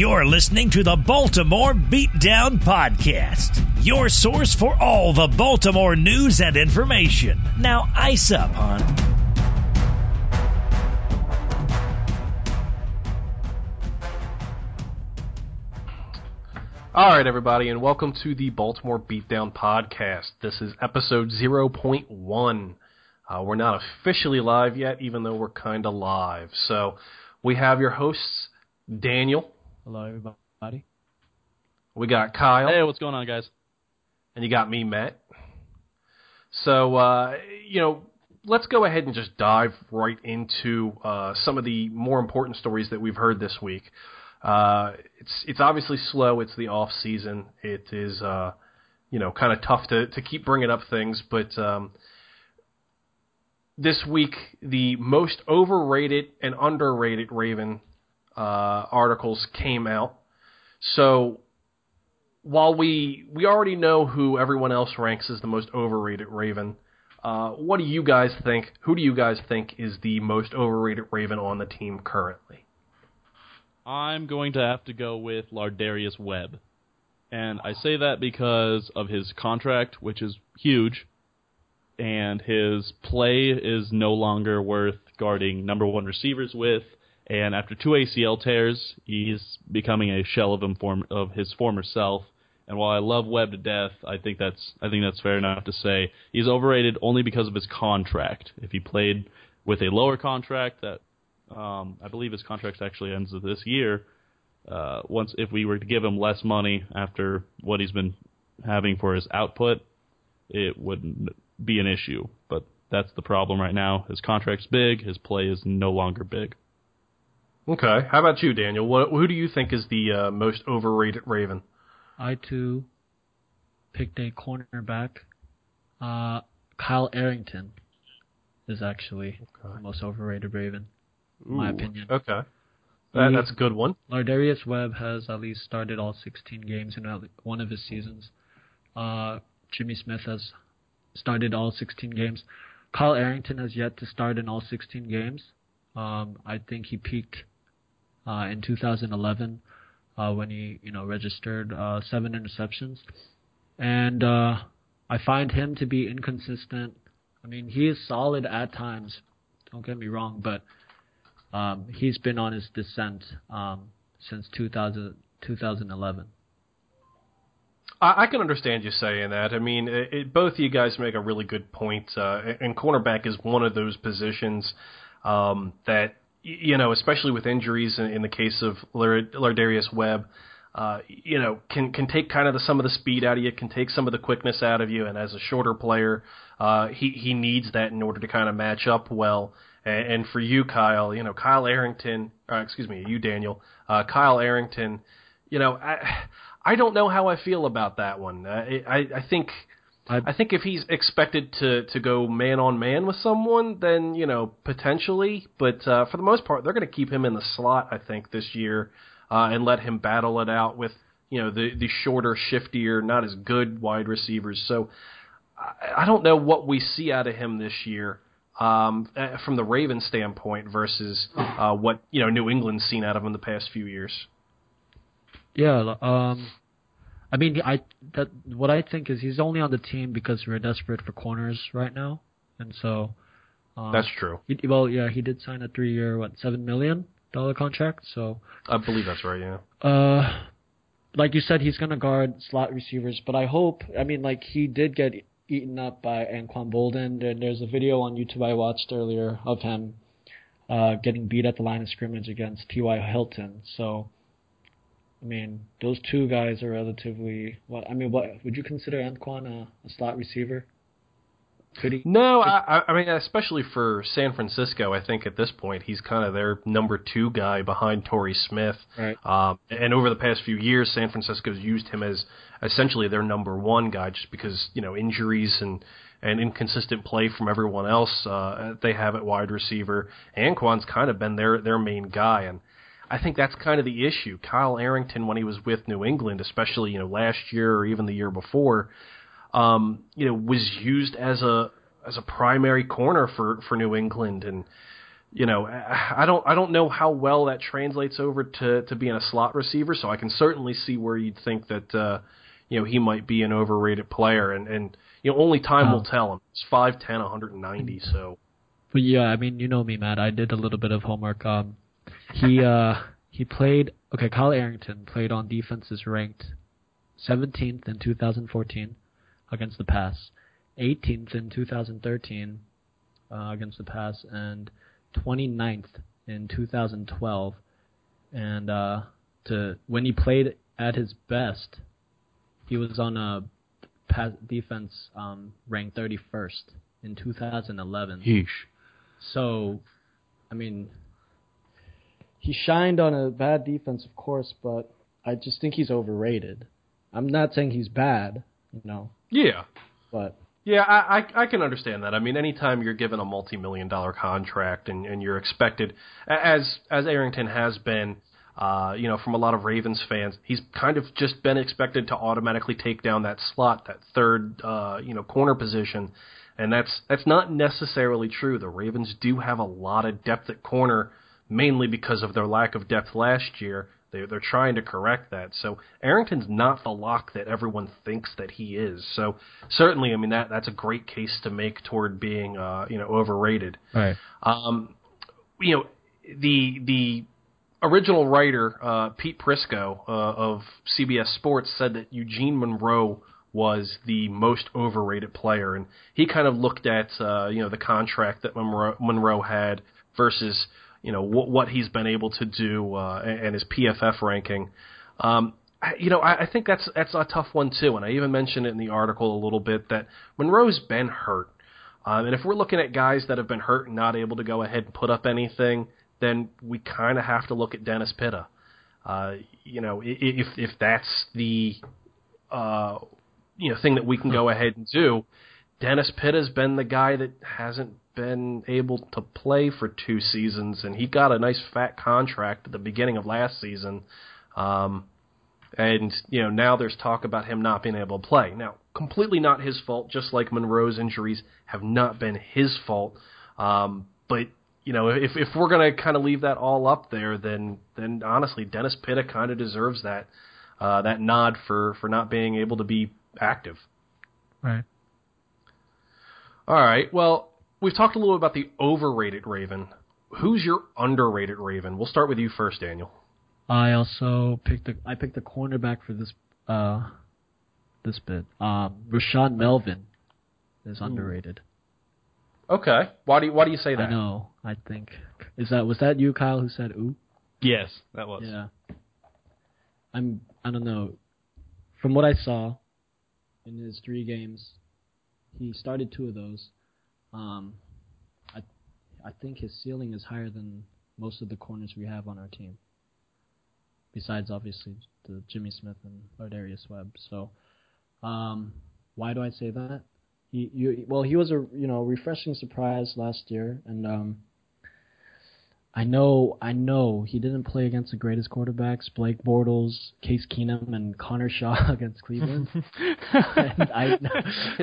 You're listening to the Baltimore Beatdown Podcast, your source for all the Baltimore news and information. Now, ice up, hon. All right, everybody, and welcome to the Baltimore Beatdown Podcast. This is episode 0.1. Uh, we're not officially live yet, even though we're kind of live. So we have your hosts, Daniel. Hello, everybody. We got Kyle. Hey, what's going on, guys? And you got me, Matt. So, uh, you know, let's go ahead and just dive right into uh, some of the more important stories that we've heard this week. Uh, it's it's obviously slow. It's the off season. It is uh, you know kind of tough to to keep bringing up things, but um, this week the most overrated and underrated Raven uh, articles came out. So while we we already know who everyone else ranks as the most overrated Raven, uh, what do you guys think? Who do you guys think is the most overrated Raven on the team currently? I'm going to have to go with Lardarius Webb. And I say that because of his contract, which is huge, and his play is no longer worth guarding number one receivers with. And after two ACL tears, he's becoming a shell of him form, of his former self. And while I love Webb to death, I think that's I think that's fair enough to say he's overrated only because of his contract. If he played with a lower contract that um, I believe his contract actually ends this year. Uh, once if we were to give him less money after what he's been having for his output, it wouldn't be an issue. But that's the problem right now. His contract's big. His play is no longer big. Okay. How about you, Daniel? What, who do you think is the uh, most overrated Raven? I too picked a cornerback. Uh, Kyle Arrington is actually okay. the most overrated Raven in my opinion. Okay. That, that's a good one. Lardarius Webb has at least started all 16 games in one of his seasons. Uh, Jimmy Smith has started all 16 games. Kyle Arrington has yet to start in all 16 games. Um, I think he peaked uh, in 2011 uh, when he, you know, registered uh, seven interceptions, and uh, I find him to be inconsistent. I mean, he is solid at times. Don't get me wrong, but um, he's been on his descent um, since 2000, 2011. I, can understand you saying that. I mean, it, it, both of you guys make a really good point, uh, and cornerback is one of those positions um, that you know, especially with injuries in, in the case of Lardarius Webb, uh, you know, can can take kind of the, some of the speed out of you, can take some of the quickness out of you, and as a shorter player, uh, he he needs that in order to kind of match up well. And, and for you, Kyle, you know, Kyle Arrington, uh, excuse me, you, Daniel, uh, Kyle Arrington, you know, I, I don't know how I feel about that one. Uh, I, I think. I I think if he's expected to to go man on man with someone, then you know potentially. But uh, for the most part, they're going to keep him in the slot. I think this year, uh, and let him battle it out with you know the the shorter, shiftier, not as good wide receivers. So I, I don't know what we see out of him this year um, eh, from the Ravens standpoint versus uh, what you know New England's seen out of him the past few years. Yeah, um, I mean, I that what I think is he's only on the team because we're desperate for corners right now, and so. Um, that's true. He, well, yeah, he did sign a three-year, what, seven million dollar contract. So I believe that's right. Yeah. Uh, like you said, he's gonna guard slot receivers, but I hope. I mean, like he did get eaten up by Anquan Boldin. There, there's a video on YouTube I watched earlier of him uh, getting beat at the line of scrimmage against T.Y. Hilton. So, I mean, those two guys are relatively. What I mean, what would you consider Anquan a, a slot receiver? Could he? No, I, I mean, especially for San Francisco, I think at this point he's kind of their number two guy behind Torrey Smith. Right. Um, and over the past few years, San Francisco's used him as essentially their number one guy, just because you know injuries and and inconsistent play from everyone else uh, they have at wide receiver. Anquan's kind of been their their main guy, and I think that's kind of the issue. Kyle Arrington, when he was with New England, especially you know last year or even the year before um, you know, was used as a as a primary corner for for New England, and you know, I don't I don't know how well that translates over to to being a slot receiver. So I can certainly see where you'd think that uh, you know he might be an overrated player, and and you know only time will tell him. It's 5'10", 190, so. But yeah, I mean, you know me, Matt. I did a little bit of homework. Um, he uh he played. Okay, Kyle Arrington played on defenses ranked 17th in 2014 against the pass, 18th in 2013 uh, against the pass, and 29th in 2012. And uh, to when he played at his best, he was on a pass defense um, ranked 31st in 2011. Yeesh. So, I mean, he shined on a bad defense, of course, but I just think he's overrated. I'm not saying he's bad, you know, Yeah. but Yeah, I, I I can understand that. I mean, anytime you're given a multi-million dollar contract and, and you're expected, as as Arrington has been, uh, you know, from a lot of Ravens fans, he's kind of just been expected to automatically take down that slot, that third, uh, you know, corner position, and that's that's not necessarily true. The Ravens do have a lot of depth at corner, mainly because of their lack of depth last year. They, they're trying to correct that. So Arrington's not the lock that everyone thinks that he is. So certainly, I mean that that's a great case to make toward being uh, you know overrated. right. Um, you know the the original writer uh, Pete Prisco uh, of CBS Sports said that Eugene Monroe was the most overrated player, and he kind of looked at uh, you know the contract that Monroe, Monroe had versus you know what, what he's been able to do uh, and his PFF ranking. Um, I- you know, I, I think that's that's a tough one too, and I even mentioned it in the article a little bit that Monroe's been hurt, um, and if we're looking at guys that have been hurt and not able to go ahead and put up anything, then we kind of have to look at Dennis Pitta. Uh, you know, if if that's the uh, you know thing that we can go ahead and do, Dennis Pitta's been the guy that hasn't been able to play for two seasons, and he got a nice fat contract at the beginning of last season. Um, and you know now there's talk about him not being able to play. Now, completely not his fault. Just like Monroe's injuries have not been his fault. Um, but you know, if if we're gonna kind of leave that all up there, then then honestly, Dennis Pitta kind of deserves that uh, that nod for for not being able to be active. Right. All right. Well, we've talked a little about the overrated Raven. Who's your underrated Raven? We'll start with you first, Daniel. I also picked the I picked the cornerback for this uh this bit. Um Rashaan Melvin is underrated. Okay. Why do you, why do you say that? I know. I think is that was that you, Kyle, who said ooh? Yes, that was. Yeah. I'm I don't know. From what I saw in his three games, he started two of those. Um I I think his ceiling is higher than most of the corners we have on our team. Besides obviously the Jimmy Smith and Lardarius Webb. So um why do I say that? He you well he was a you know refreshing surprise last year and um I know, I know he didn't play against the greatest quarterbacks, Blake Bortles, Case Keenum, and Connor Shaw against Cleveland. and I,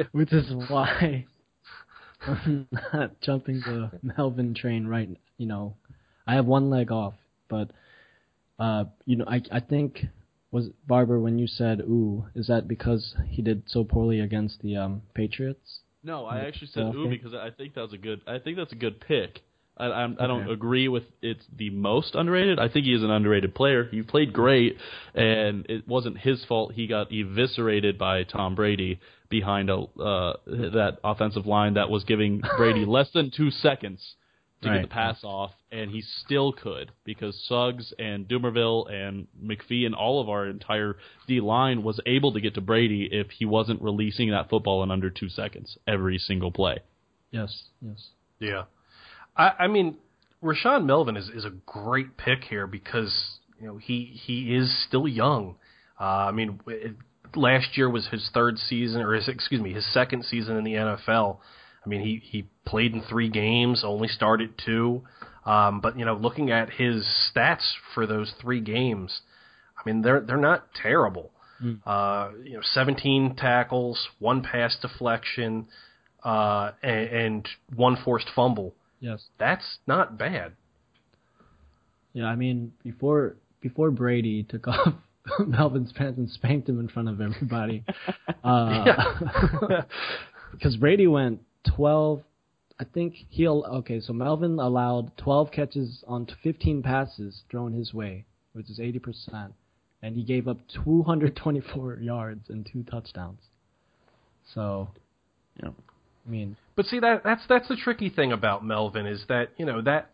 which is why I'm not jumping the Melvin train right. You know, I have one leg off, but uh, you know, I I think was Barber when you said ooh, is that because he did so poorly against the um Patriots? No, I actually said ooh because I think that's a good. I think that's a good pick. I I, I don't agree with it's the most underrated. I think he is an underrated player. He played great, and it wasn't his fault. He got eviscerated by Tom Brady behind a uh, that offensive line that was giving Brady less than two seconds to Right. get the pass off, and he still could because Suggs and Dumervil and McPhee and all of our entire D line was able to get to Brady if he wasn't releasing that football in under two seconds every single play. Yes, yes. Yeah. I, I mean, Rashaan Melvin is, is a great pick here because you know he he is still young. Uh, I mean, it, last year was his third season, or his excuse me, his second season in the NFL. I mean, he he played in three games, only started two. Um, but you know, looking at his stats for those three games, I mean, they're they're not terrible. Uh, you know, 17 tackles, one pass deflection, uh, and, and one forced fumble Yes. That's not bad. Yeah, I mean before before Brady took off Melvin's pants and spanked him in front of everybody. Uh, because Brady went 12. I think he'll okay. So Melvin allowed 12 catches on 15 passes thrown his way, which is 80 percent, and he gave up 224 yards and two touchdowns. So, Yeah. I mean, But see that that's that's the tricky thing about Melvin is that you know that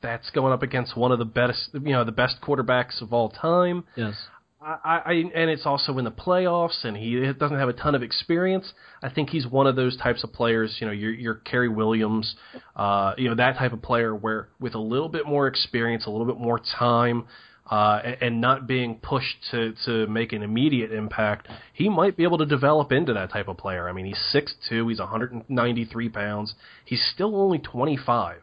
that's going up against one of the best you know the best quarterbacks of all time. yes, I, I and it's also in the playoffs, and he doesn't have a ton of experience. I think he's one of those types of players. You know, your your Kerry Williams, uh, you know that type of player where with a little bit more experience, a little bit more time, uh, and, and not being pushed to to make an immediate impact, he might be able to develop into that type of player. I mean, he's six two, he's 193 pounds, he's still only 25,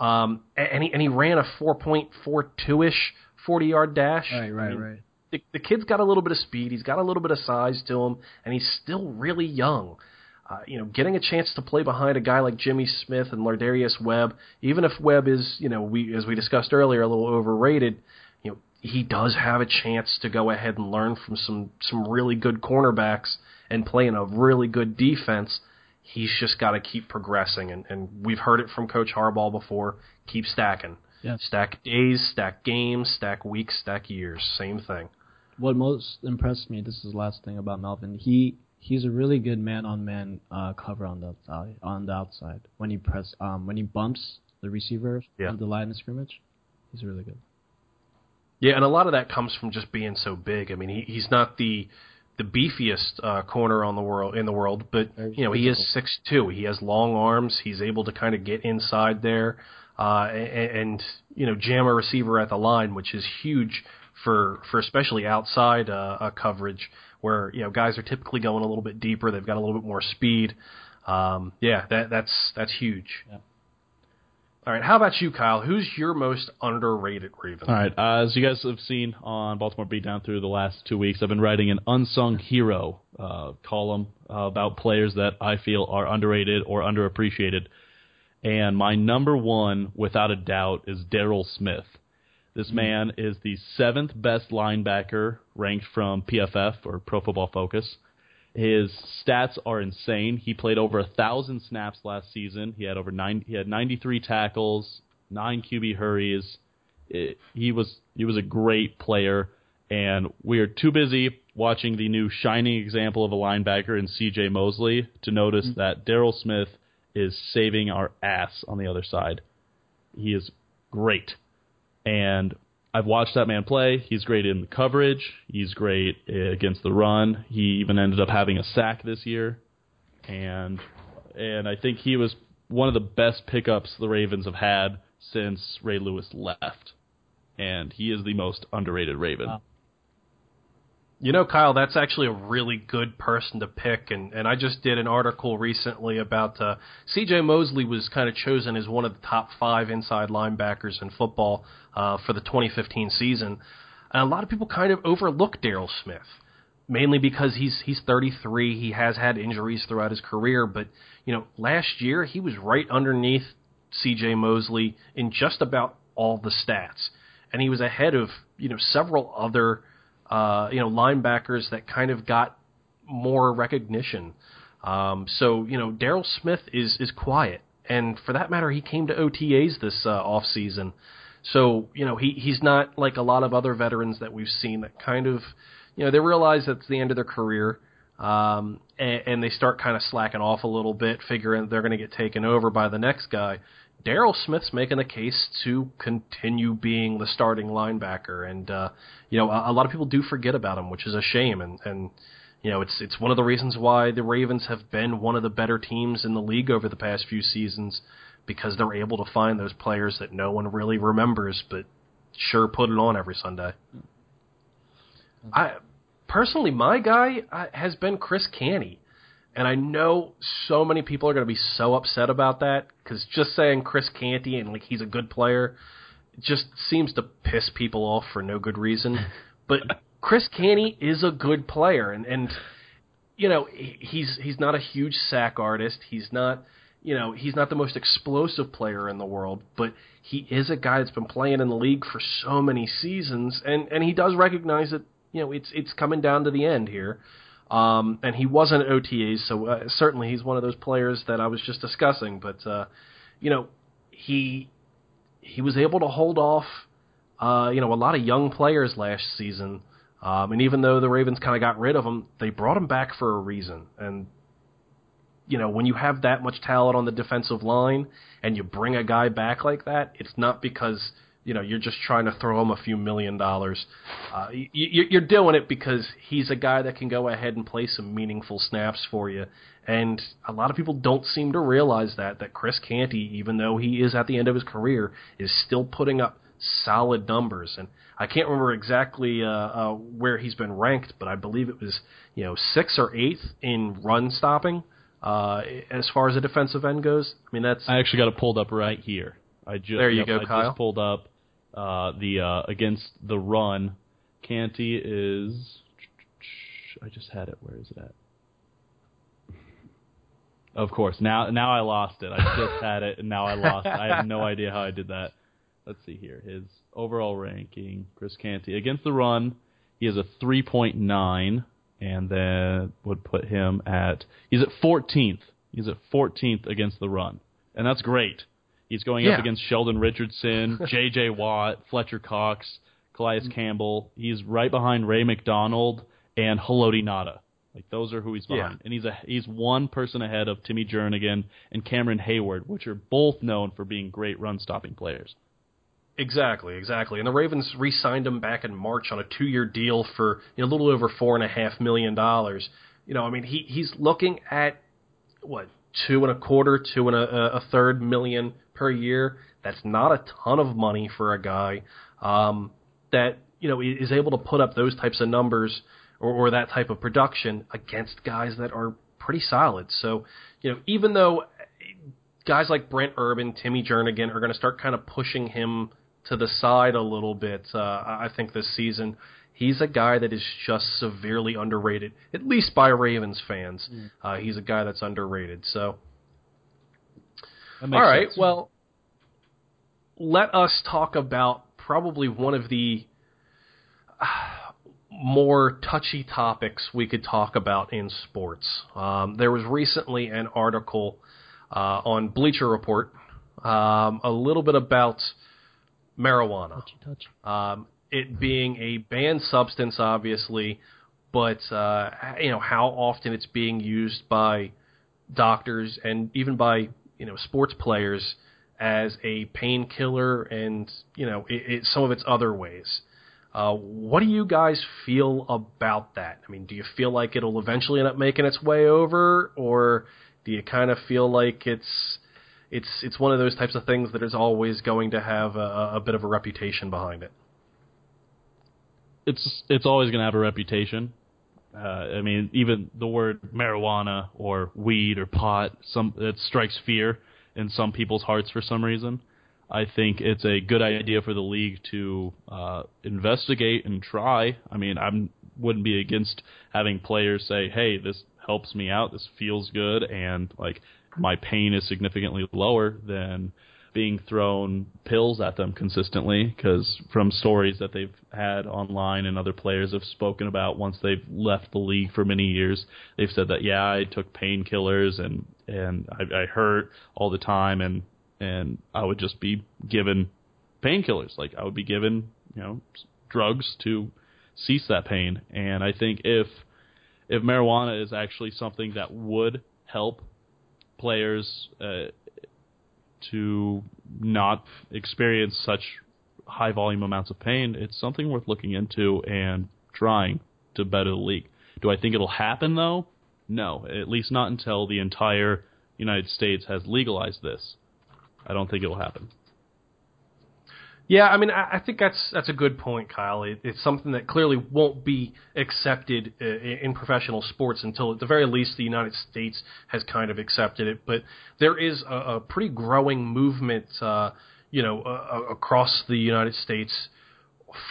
um, and he and he ran a 4.42 ish 40 yard dash. right, I right, mean, right. The, the kid's got a little bit of speed. He's got a little bit of size to him, and he's still really young. Uh, you know, getting a chance to play behind a guy like Jimmy Smith and Lardarius Webb, even if Webb is, you know, we as we discussed earlier, a little overrated. You know, he does have a chance to go ahead and learn from some some really good cornerbacks and play in a really good defense. He's just got to keep progressing, and, and we've heard it from Coach Harbaugh before. Keep stacking. Yeah. Stack days, stack games, stack weeks, stack years. Same thing. What most impressed me, this is the last thing about Melvin. He he's a really good man on man uh cover on the outside on the outside. When he press um when he bumps the receiver Yeah. on the line of scrimmage. He's really good. Yeah, and a lot of that comes from just being so big. I mean, he, he's not the the beefiest uh, corner on the world in the world, but you know he is six two. He has long arms. He's able to kind of get inside there uh, and, and you know jam a receiver at the line, which is huge for for especially outside uh, uh, coverage where you know guys are typically going a little bit deeper. They've got a little bit more speed. Um, yeah, that that's that's huge. Yeah. All right, how about you, Kyle? Who's your most underrated Raven? All right. Uh, as you guys have seen on Baltimore Beatdown through the last two weeks, I've been writing an unsung hero uh, column uh, about players that I feel are underrated or underappreciated. And my number one, without a doubt, is Daryl Smith. This man is the seventh best linebacker ranked from PFF or Pro Football Focus. His stats are insane. He played over a thousand snaps last season. He had over nine. He had 93 tackles, nine QB hurries. It, he was he was a great player, and we are too busy watching the new shining example of a linebacker in C.J. Mosley to notice mm-hmm. that Daryl Smith is saving our ass on the other side. He is great, and I've watched that man play. He's great in the coverage. He's great uh, against the run. He even ended up having a sack this year, and and I think he was one of the best pickups the Ravens have had since Ray Lewis left, and he is the most underrated Raven. Wow. You know, Kyle, that's actually a really good person to pick, and, and I just did an article recently about uh, C.J. Mosley was kind of chosen as one of the top five inside linebackers in football uh, for the 2015 season, and a lot of people kind of overlook Daryl Smith, mainly because he's he's 33, he has had injuries throughout his career, but you know, last year he was right underneath C.J. Mosley in just about all the stats, and he was ahead of you know several other uh, you know, linebackers that kind of got more recognition. Um, so you know, Daryl Smith is is quiet, and for that matter, he came to OTAs this uh, off season. So you know, he he's not like a lot of other veterans that we've seen that kind of, you know, they realize that's the end of their career. Um, and, and they start kind of slacking off a little bit, figuring they're going to get taken over by the next guy. Daryl Smith's making the case to continue being the starting linebacker, and uh, you know a, a lot of people do forget about him, which is a shame. And and you know it's it's one of the reasons why the Ravens have been one of the better teams in the league over the past few seasons because they're able to find those players that no one really remembers, but sure put it on every Sunday. I personally, my guy uh, has been Chris Canty. And I know so many people are going to be so upset about that because just saying Chris Canty and like he's a good player just seems to piss people off for no good reason. But Chris Canty is a good player, and and you know he's he's not a huge sack artist. He's not you know, he's not the most explosive player in the world, but he is a guy that's been playing in the league for so many seasons, and and he does recognize that you know it's it's coming down to the end here. Um, and he wasn't OTAs, so uh, certainly he's one of those players that I was just discussing. But uh, you know, he he was able to hold off, uh, you know, a lot of young players last season. Um, and even though the Ravens kind of got rid of him, they brought him back for a reason. And you know, when you have that much talent on the defensive line and you bring a guy back like that, it's not because you know you're just trying to throw him a few million dollars. Uh, you, you're doing it because he's a guy that can go ahead and play some meaningful snaps for you. And a lot of people don't seem to realize that that Chris Canty, even though he is at the end of his career, is still putting up solid numbers. And I can't remember exactly uh, uh, where he's been ranked, but I believe it was you know sixth or eighth in run stopping. Uh, as far as a defensive end goes, I mean that's. I actually got it pulled up right here. I just there you yep, go, I Kyle. just pulled up uh, the uh, against the run. Canty is. I just had it. Where is it at? Of course. Now now I lost it. I just had it and now I lost. it. I have no idea how I did that. Let's see here. His overall ranking, Chris Canty against the run, he has a 3.9 and then would put him at he's at 14th. He's at 14th against the run, and that's great. He's going Yeah. up against Sheldon Richardson, J.J. Watt, Fletcher Cox, Calais Mm. Campbell. He's right behind Ray McDonald and Haloti Ngata. Like those are who he's behind, Yeah. and he's a he's one person ahead of Timmy Jernigan and Cameron Heyward, which are both known for being great run stopping players. Exactly, exactly. And the Ravens re-signed him back in March on a two-year deal for you know, a little over four and a half million dollars. You know, I mean, he he's looking at what two and a quarter, two and a, a third million per year. That's not a ton of money for a guy um, that you know is able to put up those types of numbers or, or that type of production against guys that are pretty solid. So you know, even though guys like Brent Urban, Timmy Jernigan are going to start kind of pushing him to the side a little bit. Uh, I think this season, he's a guy that is just severely underrated, at least by Ravens fans. Uh, he's a guy that's underrated. So, all right, sense. well, let us talk about probably one of the uh, more touchy topics we could talk about in sports. Um, there was recently an article uh, on Bleacher Report, um, a little bit about marijuana. Um, it being a banned substance, obviously, but uh, you know how often it's being used by doctors and even by you know sports players as a painkiller, and you know it, it, some of its other ways. Uh, what do you guys feel about that? I mean, do you feel like it'll eventually end up making its way over, or do you kind of feel like it's it's it's one of those types of things that is always going to have a, a bit of a reputation behind it? it's it's always going to have a reputation. Uh, I mean, even the word marijuana or weed or pot, some it strikes fear in some people's hearts for some reason. I think it's a good idea for the league to uh, investigate and try. I mean, I wouldn't be against having players say, "Hey, this helps me out. This feels good, and like my pain is significantly lower than." Being thrown pills at them consistently because from stories that they've had online and other players have spoken about once they've left the league for many years they've said that yeah I took painkillers and and I, I hurt all the time and and I would just be given painkillers. Like I would be given you know drugs to cease that pain. And I think if if marijuana is actually something that would help players uh, to not experience such high volume amounts of pain, it's something worth looking into and trying to better the league. Do I think it'll happen though? No, at least not until the entire United States has legalized this. I don't think it'll happen. Yeah, I mean, I, I think that's that's a good point, Kyle. It, it's something that clearly won't be accepted uh, in professional sports until, at the very least, the United States has kind of accepted it. But there is a, a pretty growing movement, uh, you know, uh, across the United States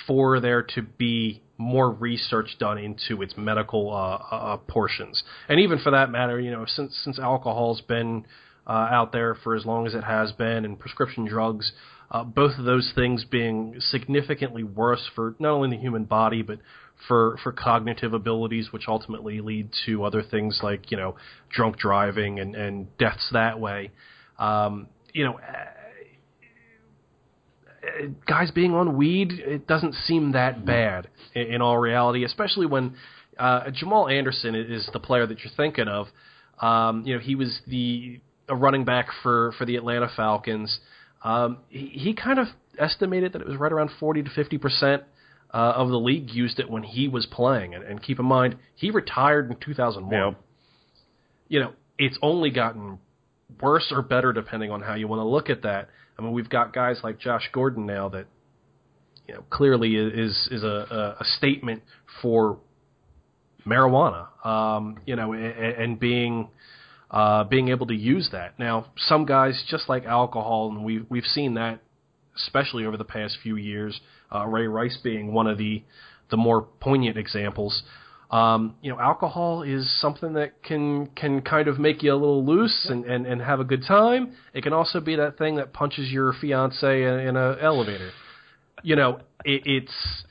for there to be more research done into its medical uh, uh, portions, and even for that matter, you know, since since alcohol's been uh, out there for as long as it has been, and prescription drugs, uh, both of those things being significantly worse for not only the human body but for for cognitive abilities, which ultimately lead to other things like you know drunk driving and and deaths that way. Um, you know, uh, guys being on weed, it doesn't seem that bad in, in all reality, especially when uh, Jamal Anderson is the player that you're thinking of. Um, you know, he was the a running back for for the Atlanta Falcons. Um, he, he kind of estimated that it was right around 40 to 50 percent uh, of the league used it when he was playing. And, and keep in mind, he retired in 2001. Yep. You know, it's only gotten worse or better depending on how you want to look at that. I mean, we've got guys like Josh Gordon now that you know clearly is is a, a statement for marijuana. Um, you know, and, and being uh, being able to use that. Now, some guys just like alcohol, and we've we've seen that especially over the past few years. Uh, Ray Rice being one of the the more poignant examples. Um, you know, alcohol is something that can can kind of make you a little loose and, and, and have a good time. It can also be that thing that punches your fiance in, in an elevator. You know, it, it's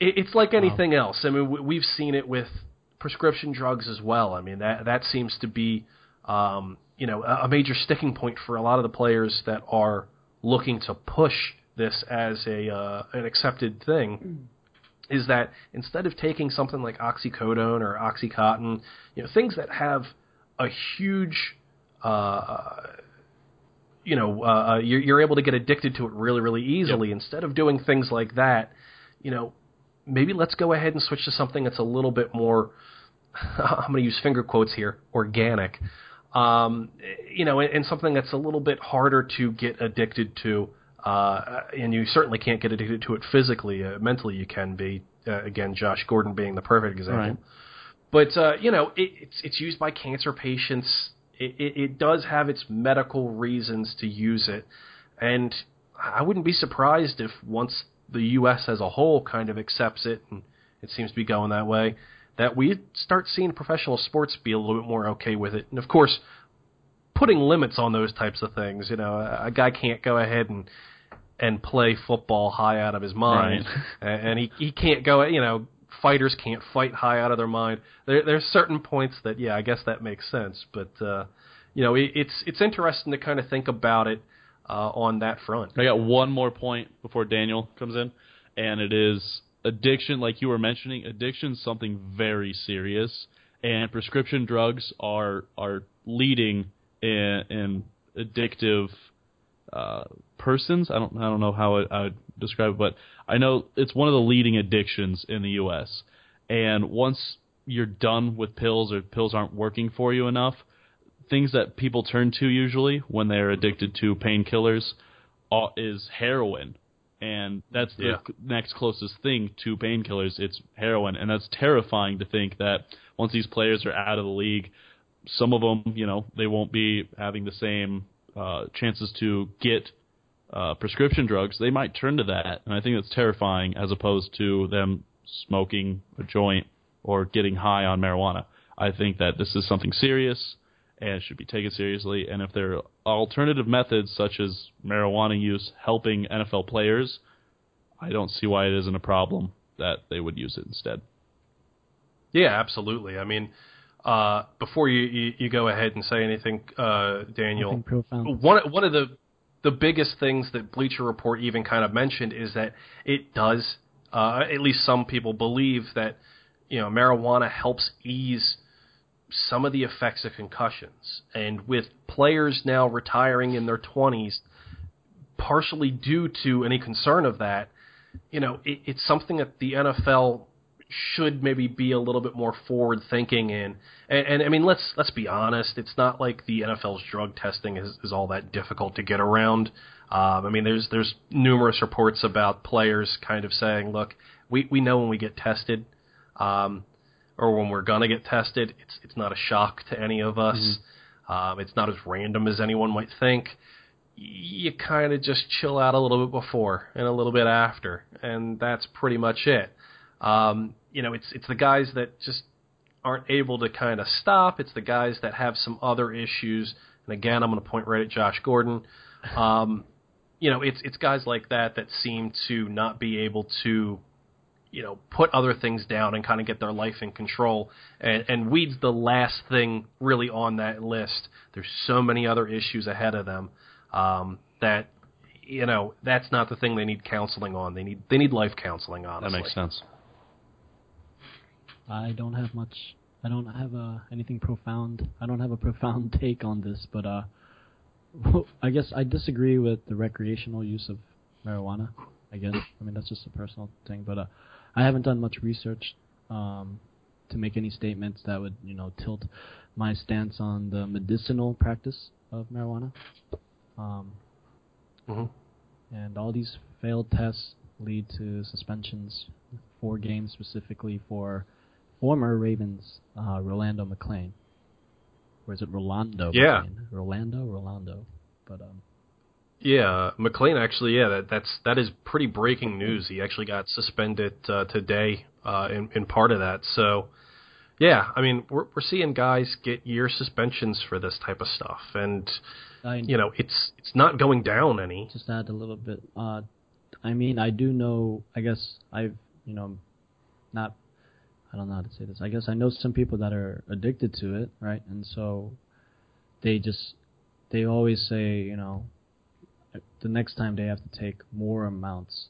it, it's like anything wow. else. I mean, we've seen it with prescription drugs as well. I mean, that that seems to be um, you know a major sticking point for a lot of the players that are looking to push this as a uh, an accepted thing is that instead of taking something like oxycodone or oxycontin, you know, things that have a huge uh, you know, uh, uh, you're, you're, able to get addicted to it really, really easily. Yep. Instead of doing things like that, you know, maybe let's go ahead and switch to something that's a little bit more. I'm going to use finger quotes here, organic. Um, you know, and, and, something that's a little bit harder to get addicted to. Uh, and you certainly can't get addicted to it physically. Uh, mentally, you can be. Uh, again, Josh Gordon being the perfect example. Right. But uh, you know, it, it's it's used by cancer patients. It, it, it does have its medical reasons to use it, and I wouldn't be surprised if once the U.S. as a whole kind of accepts it, and it seems to be going that way, that we start seeing professional sports be a little bit more okay with it. And of course, putting limits on those types of things. You know, a guy can't go ahead and and play football high out of his mind, right. and he he can't go. You know, fighters can't fight high out of their mind. There there's certain points that yeah, I guess that makes sense, but uh, you know, it, it's it's interesting to kind of think about it uh, on that front. I got one more point before Daniel comes in, and it is addiction. Like you were mentioning, addiction is something very serious, and prescription drugs are are leading in, in addictive uh, persons. I don't I don't know how I, I would describe it, but I know it's one of the leading addictions in the U.S. And once you're done with pills or pills aren't working for you enough, things that people turn to usually when they're addicted to painkillers is heroin. And that's the yeah. next closest thing to painkillers. It's heroin, and that's terrifying to think that once these players are out of the league, some of them, you know, they won't be having the same uh, chances to get uh, prescription drugs. They might turn to that, and I think that's terrifying as opposed to them smoking a joint or getting high on marijuana. I think that this is something serious and should be taken seriously. And if there are alternative methods such as marijuana use helping NFL players, I don't see why it isn't a problem that they would use it instead. Yeah, absolutely. I mean, uh, before you, you, you, go ahead and say anything, uh, Daniel, one one of the the biggest things that Bleacher Report even kind of mentioned is that it does, uh, at least some people believe that you know marijuana helps ease some of the effects of concussions, and with players now retiring in their twenties, partially due to any concern of that, you know, it, it's something that the NFL should maybe be a little bit more forward thinking in. And, and I mean, let's let's be honest. It's not like the NFL's drug testing is, is all that difficult to get around. Um, I mean, there's there's numerous reports about players kind of saying, look, we we know when we get tested, um, or when we're gonna get tested, it's it's not a shock to any of us. Mm-hmm. Um, it's not as random as anyone might think. You kind of just chill out a little bit before and a little bit after, and that's pretty much it. Um, you know, it's it's the guys that just aren't able to kind of stop. It's the guys that have some other issues and again, I'm going to point right at Josh Gordon. Um, you know, it's it's guys like that that seem to not be able to, you know, put other things down and kind of get their life in control. And, and weed's the last thing really on that list. There's so many other issues ahead of them um, that you know that's not the thing they need counseling on. They need they need life counseling. Honestly, That makes sense. I don't have much. I don't have uh, anything profound. I don't have a profound take on this, but uh, I guess I disagree with the recreational use of marijuana. I guess I mean that's just a personal thing, but uh, I haven't done much research um, to make any statements that would you know tilt my stance on the medicinal practice of marijuana. Um, Mhm. And all these failed tests lead to suspensions, four games specifically for former Ravens uh, Rolando McClain. Or is it Rolando? Yeah. McClain? Rolando, Rolando. But um, Yeah, McClain actually, yeah, that that's that is pretty breaking news. He actually got suspended uh, today uh, in in part of that. So, yeah, I mean, we're we're seeing guys get year suspensions for this type of stuff, and I you know, it's it's not going down any. just add a little bit. Uh, I mean, I do know. I guess I've you know, not. I don't know how to say this. I guess I know some people that are addicted to it, right? And so they just they always say, you know, the next time they have to take more amounts,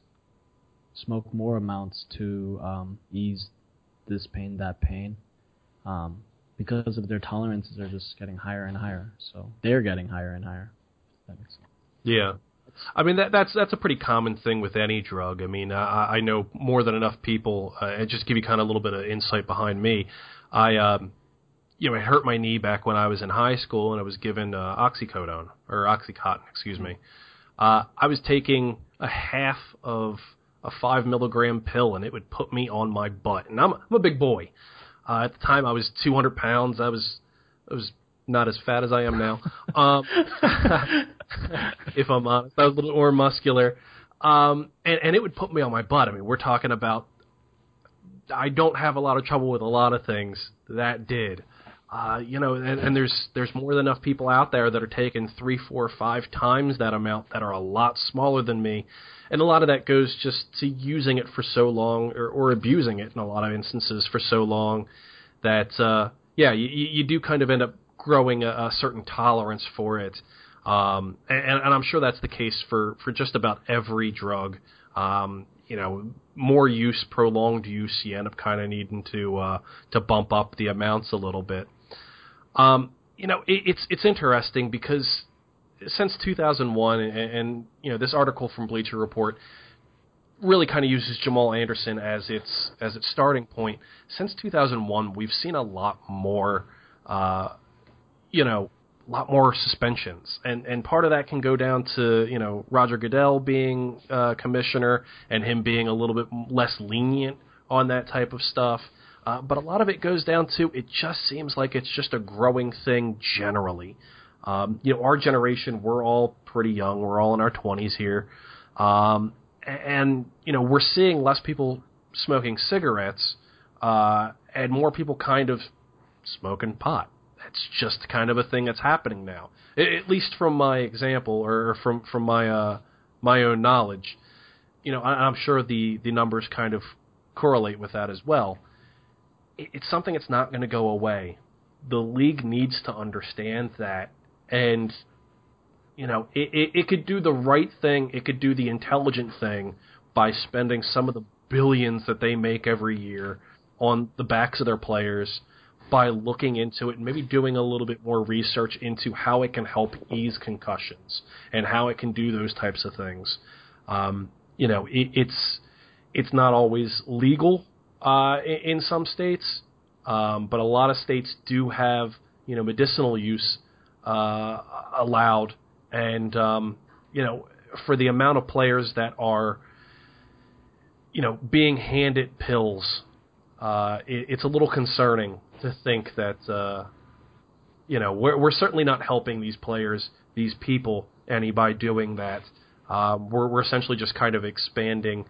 smoke more amounts to um, ease this pain, that pain, um, because of their tolerances are just getting higher and higher. So they're getting higher and higher. That makes sense. Yeah. I mean that that's that's a pretty common thing with any drug. I mean, I, I know more than enough people. Uh, just give you kind of a little bit of insight behind me. I, um, you know, I hurt my knee back when I was in high school, and I was given uh, oxycodone or oxycontin, excuse me. Uh, I was taking a half of a five milligram pill, and it would put me on my butt. And I'm I'm a big boy. Uh, at the time, I was 200 pounds. I was I was not as fat as I am now. Um, if I'm honest, I was a little more muscular, um, and and it would put me on my butt. I mean, we're talking about. I don't have a lot of trouble with a lot of things. That did, uh, you know, and, and there's there's more than enough people out there that are taking three, four, five times that amount that are a lot smaller than me, and a lot of that goes just to using it for so long or, or abusing it in a lot of instances for so long that uh, yeah, you, you do kind of end up growing a, a certain tolerance for it. Um, and, and I'm sure that's the case for, for just about every drug. Um, you know, more use, prolonged use, you end up kind of needing to uh, to bump up the amounts a little bit. Um, you know, it, it's it's interesting because since 2001, and, and you know, this article from Bleacher Report really kind of uses Jamal Anderson as its as its starting point. Since 2001, we've seen a lot more, uh, you know, a lot more suspensions, and and part of that can go down to you know Roger Goodell being uh, commissioner and him being a little bit less lenient on that type of stuff. Uh, but a lot of it goes down to it just seems like it's just a growing thing generally. Um, you know, our generation, we're all pretty young. We're all in our 20s here. Um, and, you know, we're seeing less people smoking cigarettes uh, and more people kind of smoking pot. That's just kind of a thing that's happening now. At least from my example or from from my uh, my own knowledge. You know, I- I'm sure the the numbers kind of correlate with that as well. It- It's something that's not going to go away. The league needs to understand that, and you know, it, it, it could do the right thing. It could do the intelligent thing by spending some of the billions that they make every year on the backs of their players by looking into it and maybe doing a little bit more research into how it can help ease concussions and how it can do those types of things. Um, you know, it, it's it's not always legal uh, in, some states, um, but a lot of states do have you know medicinal use uh, allowed, and um, you know for the amount of players that are you know being handed pills, uh, it, it's a little concerning to think that uh, you know we're, we're certainly not helping these players, these people, any by doing that. Uh, we're, we're essentially just kind of expanding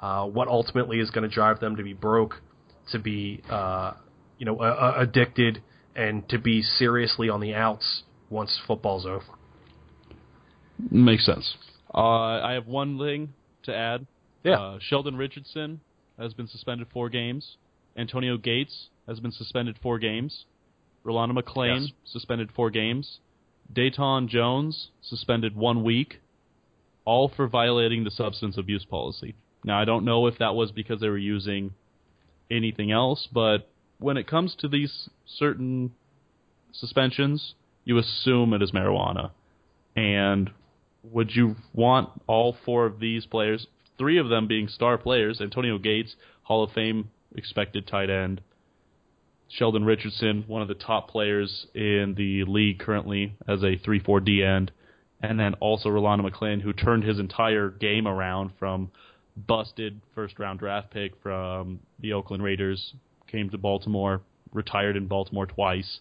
uh, what ultimately is going to drive them to be broke, to be uh, you know uh, addicted, and to be seriously on the outs once football's over. Makes sense. Uh, I have one thing to add. Yeah. Uh, Sheldon Richardson has been suspended four games. Antonio Gates has been suspended four games. Rolando McClain Yes. suspended four games. Datone Jones suspended one week, all for violating the substance abuse policy. Now I don't know if that was because they were using anything else, but when it comes to these certain suspensions, you assume it is marijuana. And would you want all four of these players, three of them being star players, Antonio Gates, Hall of Fame expected tight end, Sheldon Richardson, one of the top players in the league currently as a 3 4 D end, and then also Rolando McClain, who turned his entire game around from busted first round draft pick from the Oakland Raiders, came to Baltimore, retired in Baltimore twice,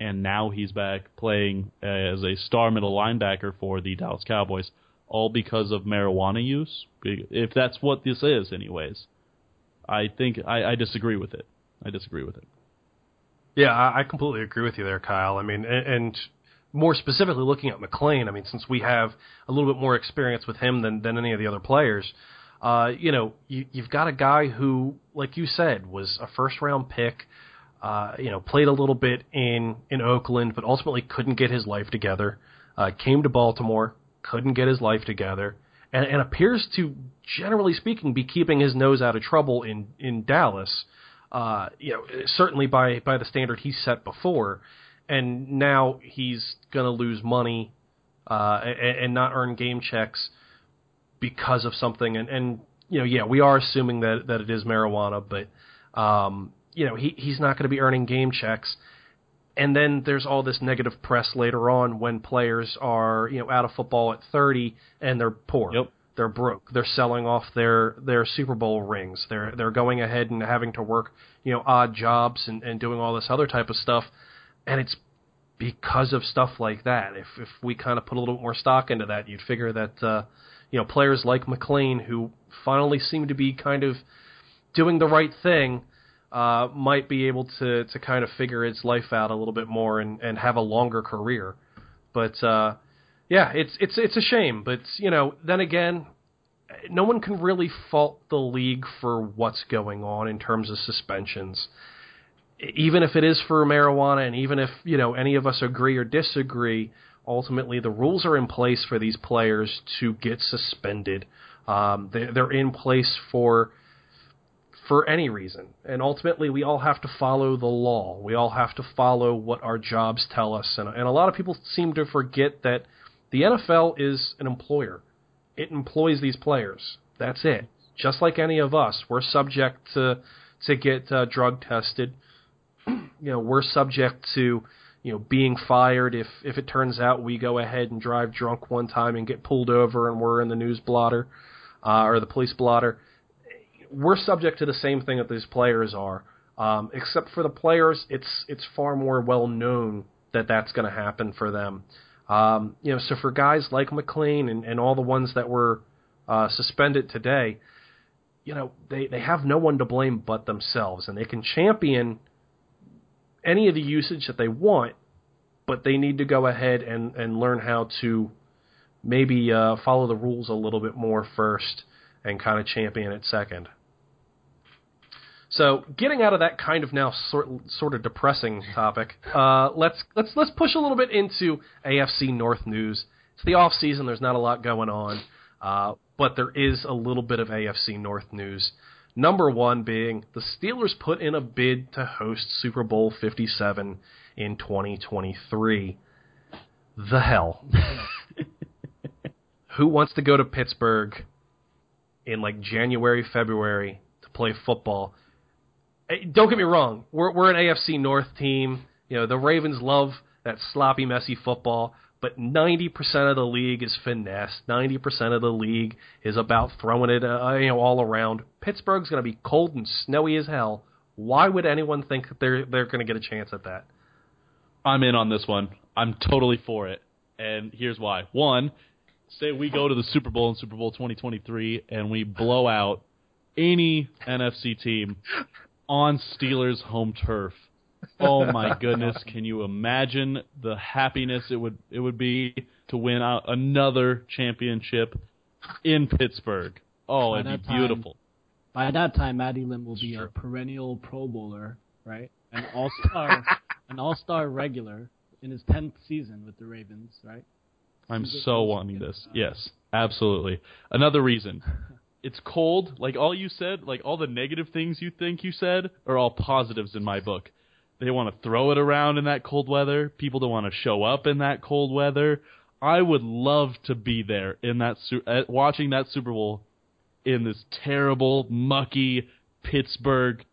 and now he's back playing as a star middle linebacker for the Dallas Cowboys, all because of marijuana use. If that's what this is, anyways, I think I, I disagree with it. I disagree with it. Yeah, I completely agree with you there, Kyle. I mean, and, and more specifically looking at McClain, I mean, since we have a little bit more experience with him than, than any of the other players, uh, you know, you, you've got a guy who, like you said, was a first round pick, uh, you know, played a little bit in, in Oakland, but ultimately couldn't get his life together, uh, came to Baltimore, couldn't get his life together, and, and appears to, generally speaking, be keeping his nose out of trouble in, in Dallas uh, you know, certainly by by the standard he set before, and now he's going to lose money uh, and, and not earn game checks because of something. And, and you know, yeah, we are assuming that that it is marijuana, but um, you know, he he's not going to be earning game checks. And then there's all this negative press later on when players are you know out of football at 30 and they're poor Yep. they're broke. They're selling off their their Super Bowl rings. They're they're going ahead and having to work, you know, odd jobs and, and doing all this other type of stuff. And it's because of stuff like that. If if we kind of put a little bit more stock into that, you'd figure that uh, you know, players like McClain who finally seem to be kind of doing the right thing uh, might be able to to kind of figure its life out a little bit more and, and have a longer career. But uh, yeah, it's it's it's a shame, but you know, then again, no one can really fault the league for what's going on in terms of suspensions. Even if it is for marijuana, and even if you know any of us agree or disagree, ultimately the rules are in place for these players to get suspended. Um, they, they're in place for for any reason, and ultimately we all have to follow the law. We all have to follow what our jobs tell us, and, and a lot of people seem to forget that the NFL is an employer. It employs these players. That's it. Just like any of us, we're subject to to get uh, drug tested. you know, we're subject to you know being fired if if it turns out we go ahead and drive drunk one time and get pulled over and we're in the news blotter uh, or the police blotter. We're subject to the same thing that these players are. Um, except for the players, it's it's far more well known that that's going to happen for them. Um, you know, so for guys like McClain and, and all the ones that were uh, suspended today, you know, they, they have no one to blame but themselves, and they can champion any of the usage that they want, but they need to go ahead and, and learn how to maybe uh, follow the rules a little bit more first and kind of champion it second. So, getting out of that kind of now sort sort of depressing topic, uh, let's let's let's push a little bit into AFC North news. It's the off season. There's not a lot going on, uh, but there is a little bit of AFC North news. Number one being the Steelers put in a bid to host Super Bowl 57 in 2023. The hell. Who wants to go to Pittsburgh in like January, February to play football? Hey, Don't get me wrong. We're we're an AFC North team. You know, the Ravens love that sloppy, messy football, but 90% of the league is finesse. 90% of the league is about throwing it, uh, you know, all around. Pittsburgh's going to be cold and snowy as hell. Why would anyone think that they're they're going to get a chance at that? I'm in on this one. I'm totally for it. And here's why. One, say we go to the Super Bowl in Super Bowl 2023 and we blow out any NFC team on Steelers home turf. Oh my goodness, can you imagine the happiness it would it would be to win out another championship in Pittsburgh? Oh, By it'd be time- beautiful. By that time, Matt Elam will be Sure. a perennial Pro Bowler, right? An All Star, an All Star regular in his tenth season with the Ravens, right? I'm so wanting this. Yes, absolutely. Another reason. It's cold. Like all you said, like all the negative things you think you said are all positives in my book. They want to throw it around in that cold weather. People don't want to show up in that cold weather. I would love to be there in that su- uh, watching that Super Bowl in this terrible, mucky Pittsburgh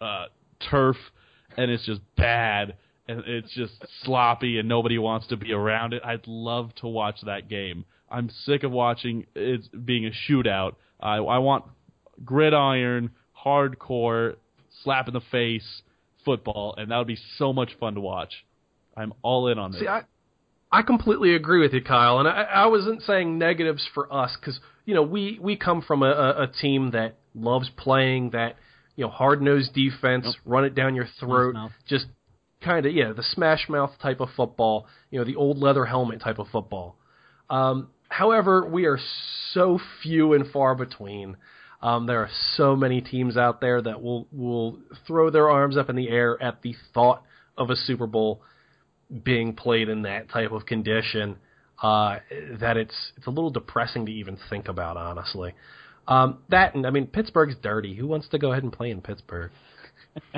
uh, turf, and it's just bad, and it's just sloppy, and nobody wants to be around it. I'd love to watch that game. I'm sick of watching it being a shootout. I, I want gridiron, hardcore, slap in the face football, and that would be so much fun to watch. I'm all in on this. See, I, I completely agree with you, Kyle, and I, I wasn't saying negatives for us because you know we we come from a, a, a team that loves playing that you know hard nosed defense, Yep. run it down your throat, just kind of yeah the smash mouth type of football, you know the old leather helmet type of football. Um, however, we are so few and far between. Um, there are so many teams out there that will will throw their arms up in the air at the thought of a Super Bowl being played in that type of condition uh, that it's it's a little depressing to even think about, honestly. Um, that and I mean Pittsburgh's dirty. Who wants to go ahead and play in Pittsburgh?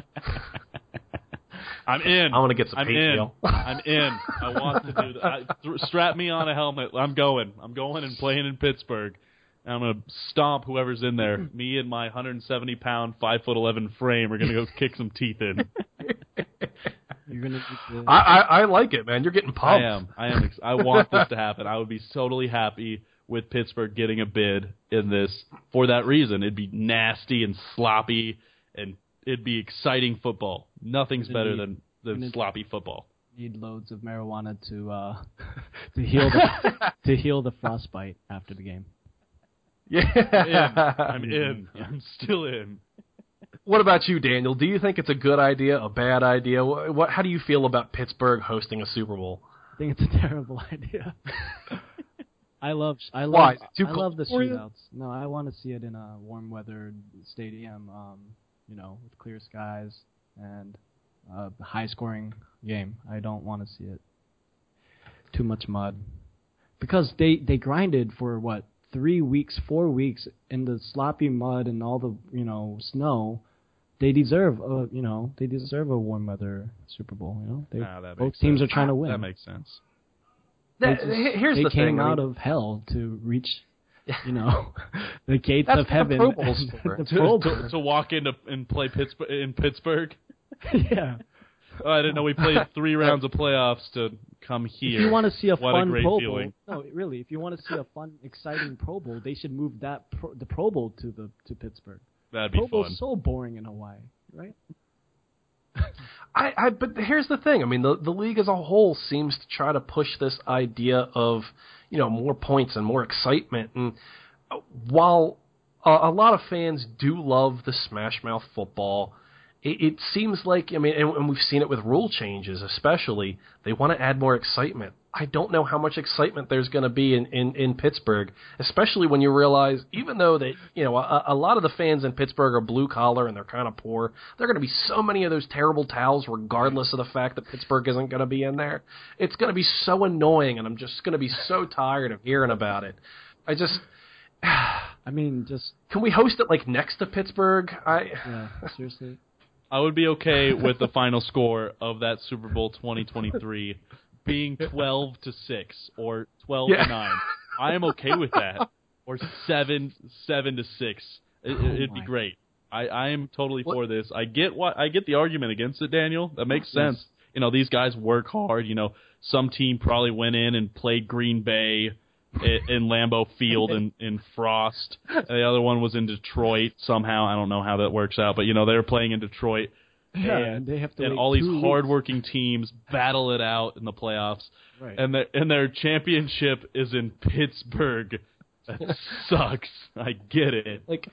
I'm in. I want to get some I'm paint in. deal. I'm in. I want to do that. I, th- strap me on a helmet. I'm going. I'm going and playing in Pittsburgh. And I'm gonna stomp whoever's in there. Me and my 170 pound, five foot 11 frame are gonna go kick some teeth in. You're gonna need to, I, I I like it, man. You're getting pumped. I am. I am. Ex- I want this to happen. I would be totally happy with Pittsburgh getting a bid in this for that reason. It'd be nasty and sloppy, and it'd be exciting football. Nothing's better than than sloppy football. need loads of marijuana to uh to heal the to heal the frostbite after the game. Yeah. I'm in. I'm still in. What about you, Daniel? Do you think it's a good idea, a bad idea? What, what how do you feel about Pittsburgh hosting a Super Bowl? I think it's a terrible idea. I love I love Why? Is it too I cold love the for shootouts. No, I want to see it in a warm weather stadium, um, you know, with clear skies and a high scoring game. I don't want to see it too much mud because they they grinded for what three weeks, four weeks in the sloppy mud and all the you know snow. They deserve a you know they deserve a warm weather Super Bowl. You know, they, Nah, that both teams sense. are trying to win. That makes sense. They That- just- here's they the came thing. I out mean, of hell to reach, you know, the gates That's of what the heaven. Pro Bowl's the To, Pro to, Bowl. to walk into and play Pittsburgh in Pittsburgh. yeah. Oh, I didn't know we played three rounds of playoffs to come here. If you want to see a What a fun great Pro feeling. Bowl, no, really, if you want to see a fun, exciting Pro Bowl, they should move that pro, the Pro Bowl to the to Pittsburgh. That'd be Pro fun. Bowl's so boring in Hawaii, right? I, I but here's the thing. I mean, the the league as a whole seems to try to push this idea of you know more points and more excitement. And uh, while a, a lot of fans do love the Smash Mouth football, it, it seems like I mean, and, and we've seen it with rule changes, especially they want to add more excitement. I don't know how much excitement there's going to be in, in, in Pittsburgh, especially when you realize, even though that you know a, a lot of the fans in Pittsburgh are blue collar and they're kind of poor, there are going to be so many of those terrible towels, regardless of the fact that Pittsburgh isn't going to be in there. It's going to be so annoying, and I'm just going to be so tired of hearing about it. I just I mean, just can we host it like next to Pittsburgh? I yeah, seriously. I would be okay with the final score of that Super Bowl 2023 being 12 to 6 or 12 Yeah. to 9. I am okay with that. Or 7 7 to 6. It, Oh it'd be oh great. I, I am totally What- for this. I get what I get the argument against it, Daniel. That makes Yes. sense. You know, these guys work hard, you know, some team probably went in and played Green Bay i- in Lambeau Field in, in Frost. And the other one was in Detroit somehow. I don't know how that works out, but you know, they were playing in Detroit Yeah, and, and they have to and all these two weeks. hardworking teams battle it out in the playoffs, Right. and their and their championship is in Pittsburgh. That sucks. I get it. like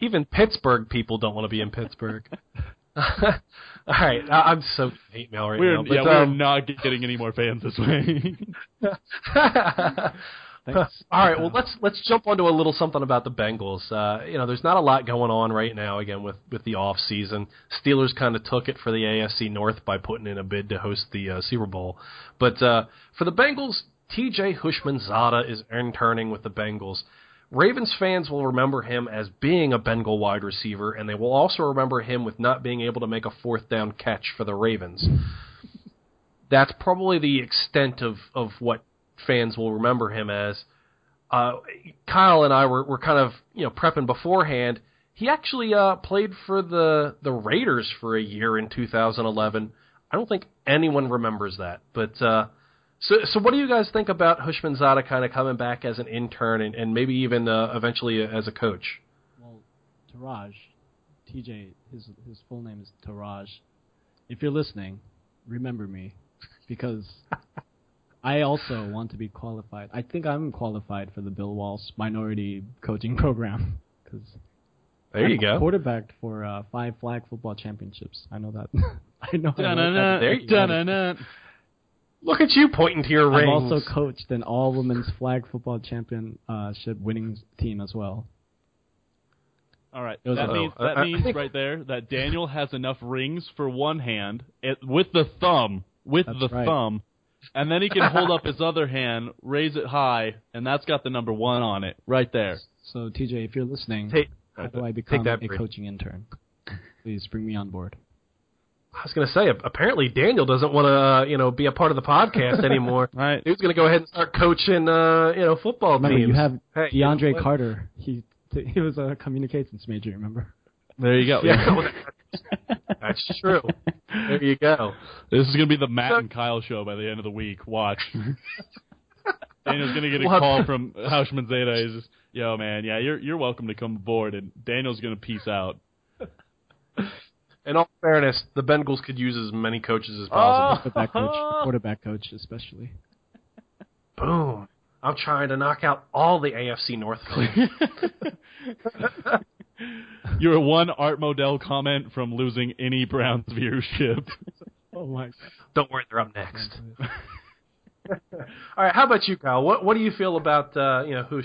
even Pittsburgh people don't want to be in Pittsburgh. All right, I- I'm so hate mail right We're now. But, yeah, we're um, not getting any more fans this way. Thanks. All right, well let's let's jump onto a little something about the Bengals. Uh, you know, there's not a lot going on right now. Again, with with the off season, Steelers kind of took it for the AFC North by putting in a bid to host the uh, Super Bowl. But uh, for the Bengals, T.J. Houshmandzadeh is interning with the Bengals. Ravens fans will remember him as being a Bengal wide receiver, and they will also remember him with not being able to make a fourth down catch for the Ravens. That's probably the extent of, of what fans will remember him as. Uh, Kyle and I were, were kind of you know prepping beforehand. He actually uh, played for the the Raiders for a year in 2011. I don't think anyone remembers that, but uh, so so what do you guys think about Hushman Houshmandzadeh kind of coming back as an intern and, and maybe even uh, eventually as a coach? Well, Touraj, TJ, his his full name is Touraj. If you're listening, remember me, because I also want to be qualified. I think I'm qualified for the Bill Walsh Minority Coaching Program because There you go. quarterbacked for uh, five flag football championships. I know that. I know. I know Dun-dun-dun, There you go. dun-dun-dun. Look at you pointing to your rings. I've also coached an all women's flag football championship winning team as well. All right. That means that I- I means right there that Daniel has enough rings for one hand it, with the thumb, with That's the right. thumb, and then he can hold up his other hand, raise it high, and that's got the number one on it right there. So TJ, if you're listening, Take- how do I become that a break. coaching intern? Please bring me on board. I was going to say, apparently Daniel doesn't want to, uh, you know, be a part of the podcast anymore. Right. He was going to go ahead and start coaching, uh, you know, football Remember, teams. you have Hey, you DeAndre know? Carter. He he was a communications major. Remember? There you go. Yeah, that's, that's true. There you go. This is gonna be the Matt So- and Kyle show by the end of the week. Watch. Daniel's gonna get a We'll call from Houshmandzadeh. He's just, yo man, yeah, you're you're welcome to come aboard, and Daniel's gonna peace out. In all fairness, the Bengals could use as many coaches as Oh. possible. Quarterback coach, quarterback coach especially. Boom. I'm trying to knock out all the AFC North fans. You're one Art Modell comment from losing any Browns viewership. Oh my! Don't worry, they're up next. all right, how about you, Kyle? What what do you feel about uh, you know Hoosh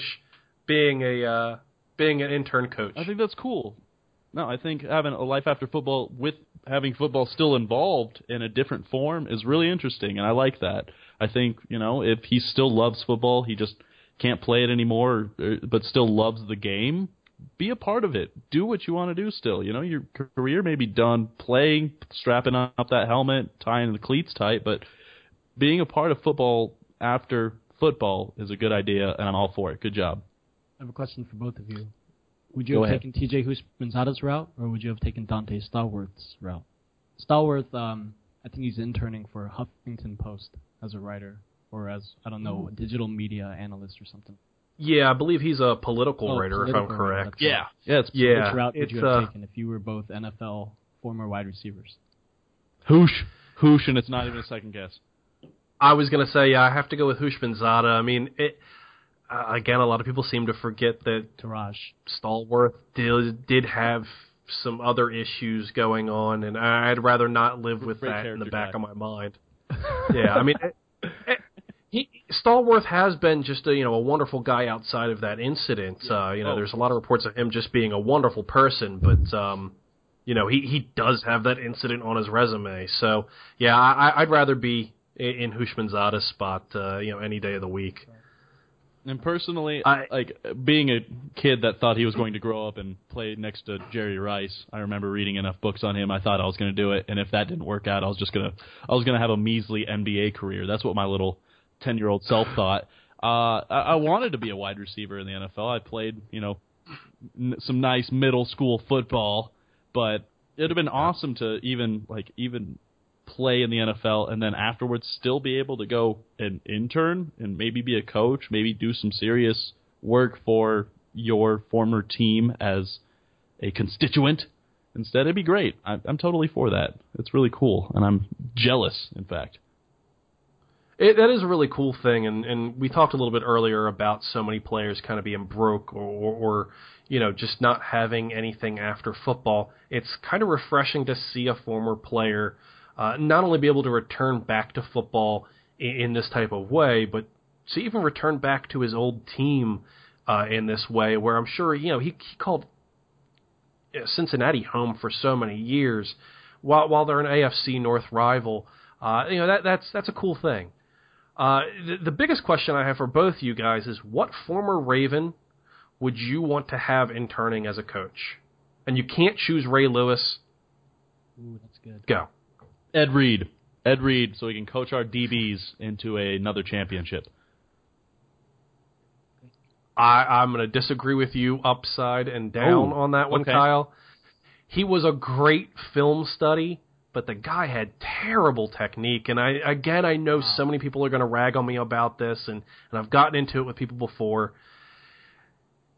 being a uh, being an intern coach? I think that's cool. No, I think having a life after football with having football still involved in a different form is really interesting, and I like that. I think you know if he still loves football, he just can't play it anymore, uh, but still loves the game. Be a part of it. Do what you want to do. Still, you know, your career may be done playing, strapping up that helmet, tying the cleats tight, but being a part of football after football is a good idea, and I'm all for it. Good job. I have a question for both of you. Would you Go have ahead. taken TJ Houshmandzadeh's route, or would you have taken Donté Stallworth's route? Stallworth, um, I think he's interning for Huffington Post as a writer, or as I don't know, a digital media analyst or something. yeah, I believe he's a political Oh, writer, if I'm writer, correct. that's right. yeah, it's Yeah, Which route would it's you have uh, taken if you were both NFL former wide receivers? Hoosh, hoosh, and it's not even a second guess. I was gonna say yeah, I have to go with Houshmandzadeh. I mean, it uh, again. A lot of people seem to forget that Touraj. Stallworth did did have some other issues going on, and I'd rather not live with Great that in the back guy. of my mind. yeah, I mean, it, it, he Stallworth has been just a you know a wonderful guy outside of that incident. Uh, you know, Oh. there's a lot of reports of him just being a wonderful person, but um, you know, he he does have that incident on his resume. So yeah, I, I'd rather be in, in Houshmandzadeh's spot, uh, you know, any day of the week. And personally, I- like being a kid that thought he was going to grow up and play next to Jerry Rice, I remember reading enough books on him. I thought I was going to do it, and if that didn't work out, I was just gonna I was gonna have a measly NBA career. That's what my little ten year old self thought. Uh, I, I wanted to be a wide receiver in the NFL. I played, you know, n- some nice middle school football, but it'd have been awesome to even like even play in the NFL and then afterwards still be able to go and intern and maybe be a coach, maybe do some serious work for your former team as a constituent. Instead, it'd be great. I, I'm totally for that. It's really cool, and I'm jealous, in fact. it, that is a really cool thing, and and we talked a little bit earlier about so many players kind of being broke or, or, or you know just not having anything after football. It's kind of refreshing to see a former player uh, not only be able to return back to football in, in this type of way, but to even return back to his old team uh, in this way, where I'm sure you know he, he called Cincinnati home for so many years, while while they're an AFC North rival. Uh, you know that that's that's a cool thing. Uh, the, the biggest question I have for both you guys is what former Raven would you want to have interning as a coach? And you can't choose Ray Lewis. Ooh, that's good. Go. Ed Reed. Ed Reed, so he can coach our DBs into another championship. I, I'm going to disagree with you upside and down Ooh, on that one, okay. Kyle. He was a great film study, but the guy had terrible technique. And I again, I know so many people are going to rag on me about this, and and I've gotten into it with people before.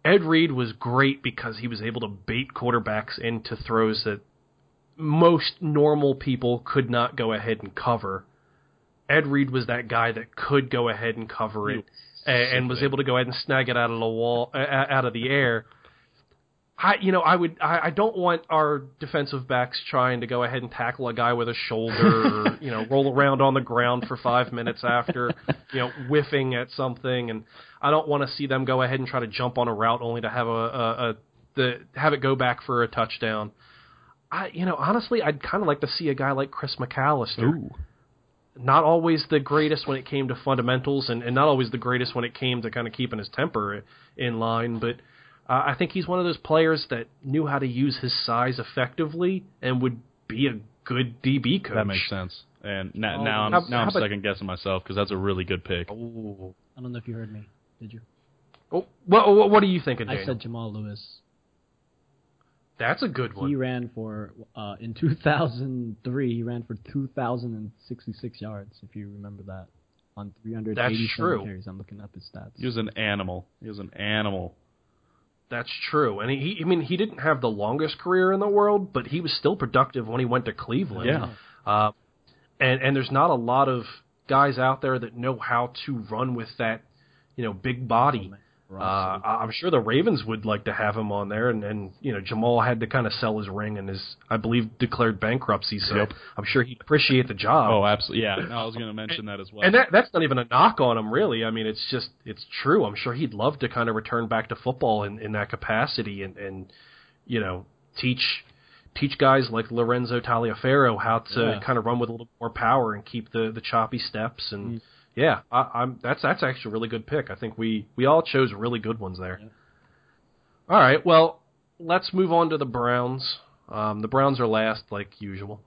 Ed Reed was great because he was able to bait quarterbacks into throws that most normal people could not go ahead and cover. Ed Reed was that guy that could go ahead and cover it, and, and was able to go ahead and snag it out of the wall, uh, out of the air. I, you know, I would, I, I don't want our defensive backs trying to go ahead and tackle a guy with a shoulder, or, you know, roll around on the ground for five minutes after, you know, whiffing at something, and I don't want to see them go ahead and try to jump on a route only to have a, a, a the have it go back for a touchdown. I, you know, honestly, I'd kind of like to see a guy like Chris McAlister not always the greatest when it came to fundamentals and, and not always the greatest when it came to kind of keeping his temper in line, but uh, I think he's one of those players that knew how to use his size effectively and would be a good DB coach. That makes sense. And now, Oh, now I'm how- now how I'm about- second guessing myself because that's a really good pick. Ooh. I don't know if you heard me. Did you? Oh, what, what, what are you thinking, I said Jamal Lewis. That's a good one. He ran for uh, in 2003. He ran for 2,066 yards, if you remember that, on 387 true. carries. I'm looking up his stats. He was an animal. He was an animal. That's true. And he, I mean, he didn't have the longest career in the world, but he was still productive when he went to Cleveland. Yeah. Uh, and and there's not a lot of guys out there that know how to run with that, you know, big body. Uh, I'm sure the Ravens would like to have him on there, and, and you know Jamal had to kind of sell his ring and his, I believe, declared bankruptcy. So Yep. I'm sure he'd appreciate the job. Oh, absolutely. Yeah, no, I was going to mention that as well. And that that's not even a knock on him, really. I mean, it's just it's true. I'm sure he'd love to kind of return back to football in, in that capacity and and you know teach teach guys like Lorenzo Taliaferro how to Yeah. kind of run with a little more power and keep the the choppy steps and yeah, I, I'm that's that's actually a really good pick. I think we we all chose really good ones there. All right, well, let's move on to the Browns. Um, the Browns are last, like usual.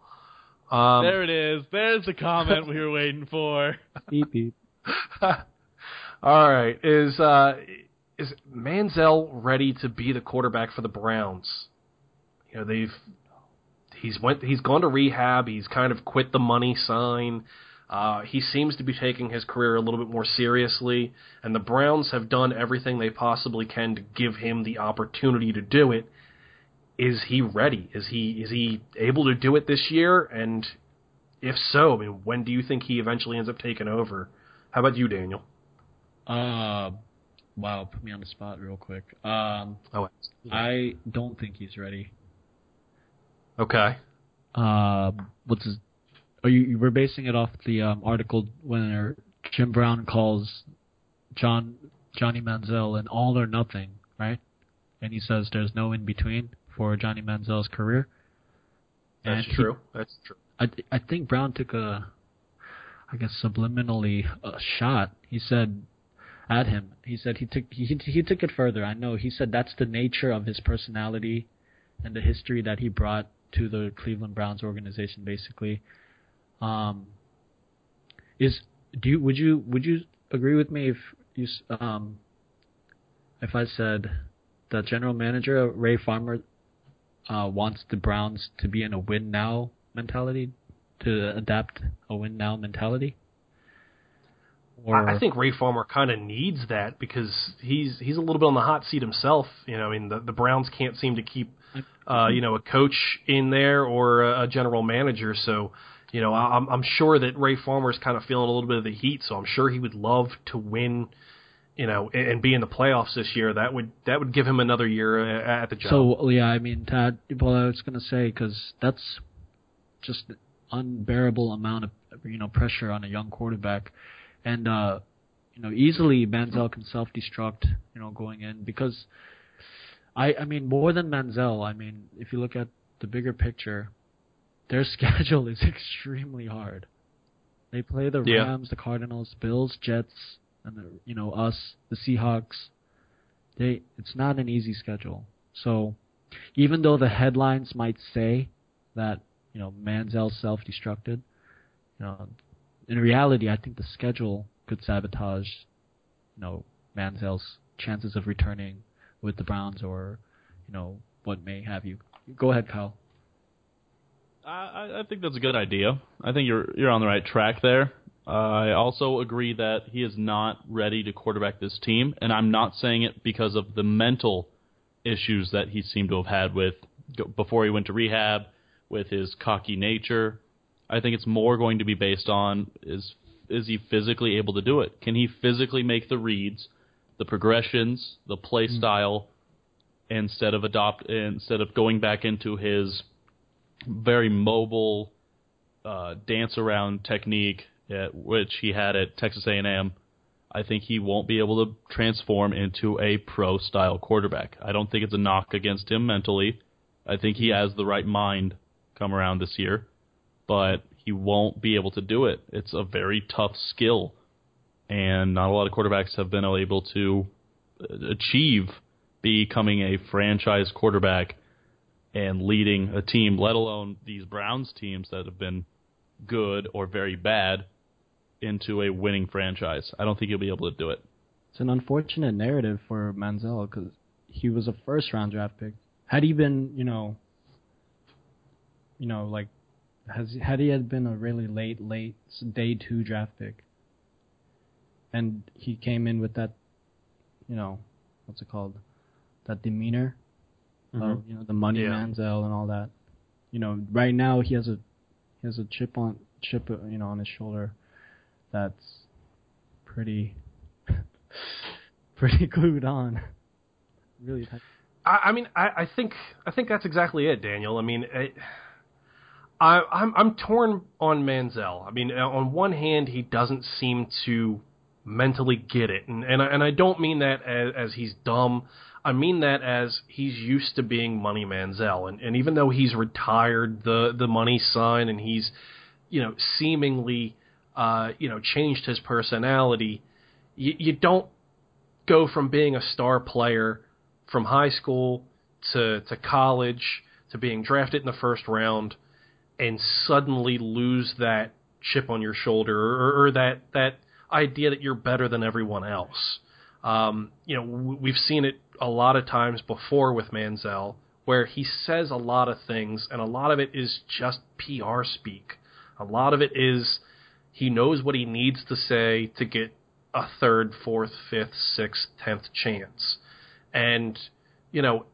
Um, there it is. There's the comment we were waiting for. beep beep. All right, is uh, is Manziel ready to be the quarterback for the Browns? You know, they've he's went he's gone to rehab. He's kind of quit the money sign. Uh, he seems to be taking his career a little bit more seriously, and the Browns have done everything they possibly can to give him the opportunity to do it. Is he ready? Is he is he able to do it this year? And if so, I mean, when do you think he eventually ends up taking over? How about you, Daniel? Uh, wow, put me on the spot real quick. Um, Oh, I don't think he's ready. okay. Uh, what's his? Are you? you We're basing it off the um, article when Jim Brown calls John Johnny Manziel an all or nothing, right? And he says there's no in between for Johnny Manziel's career. That's And he- true. That's true. I I think Brown took a, I guess subliminally a shot. He said at him. He said he took he he took it further. I know. He said that's the nature of his personality, and the history that he brought to the Cleveland Browns organization. Basically, um, is do you would you would you agree with me if you um if I said the general manager Ray Farmer uh, wants the Browns to be in a win now mentality, to adapt a win now mentality? Or I think Ray Farmer kind of needs that because he's he's a little bit on the hot seat himself. You know, I mean, the, the Browns can't seem to keep, uh, you know, a coach in there or a, a general manager. So You know, I'm I'm sure that Ray Farmer is kind of feeling a little bit of the heat, so I'm sure he would love to win. You know, and, and be in the playoffs this year. That would that would give him another year uh, at the job. So yeah, I mean, Todd, Well, I was gonna say because that's just unbearable amount of you know pressure on a young quarterback, and uh, you know easily Manziel can self-destruct you know going in because I I mean more than Manziel. I mean if you look at the bigger picture, their schedule is extremely hard. They play the Yeah. Rams, the Cardinals, Bills, Jets, and the, you know us, the Seahawks. They it's not an easy schedule. So even though the headlines might say that you know Manziel self-destructed, you know, in reality, I think the schedule could sabotage, you know, Manziel's chances of returning with the Browns or, you know, what may have you. Go ahead, Kyle. I, I- think that's a good idea. I think you're you're on the right track there. Uh, I also agree that he is not ready to quarterback this team, and I'm not saying it because of the mental issues that he seemed to have had with before he went to rehab, with his cocky nature. I think it's more going to be based on is is he physically able to do it? Can he physically make the reads, the progressions, the play style, instead of adopt instead of going back into his very mobile uh, dance around technique at which he had at Texas A&M. I think he won't be able to transform into a pro style quarterback. I don't think it's a knock against him mentally. I think he has the right mind come around this year, but he won't be able to do it. It's a very tough skill, and not a lot of quarterbacks have been able to uh, achieve becoming a franchise quarterback and leading a team, let alone these Browns teams that have been good or very bad, into a winning franchise. I don't think he'll be able to do it. It's an unfortunate narrative for Manziel because he was a first round draft pick. Had he been, you know, you know, like, has had he had been a really late, late day two draft pick, and he came in with that, you know, what's it called, that demeanor, of you know the money Yeah. Manziel and all that. You know, right now he has a he has a chip on chip, uh, you know, on his shoulder. That's pretty pretty glued on. Really tight. I, I mean, I, I think I think that's exactly it, Daniel. I mean, it, I, I'm I'm torn on Manziel. I mean, on one hand, he doesn't seem to mentally get it, and and I, and I don't mean that as, as he's dumb. I mean that as he's used to being Money Manziel, and and even though he's retired the the money sign, and he's you know seemingly uh, you know changed his personality, you, you don't go from being a star player from high school to to college to being drafted in the first round and suddenly lose that chip on your shoulder or, or that that idea that you're better than everyone else. Um, you know, we've seen it a lot of times before with Manziel, where he says a lot of things, and a lot of it is just PR speak. A lot of it is he knows what he needs to say to get a third, fourth, fifth, sixth, tenth chance. And, you know,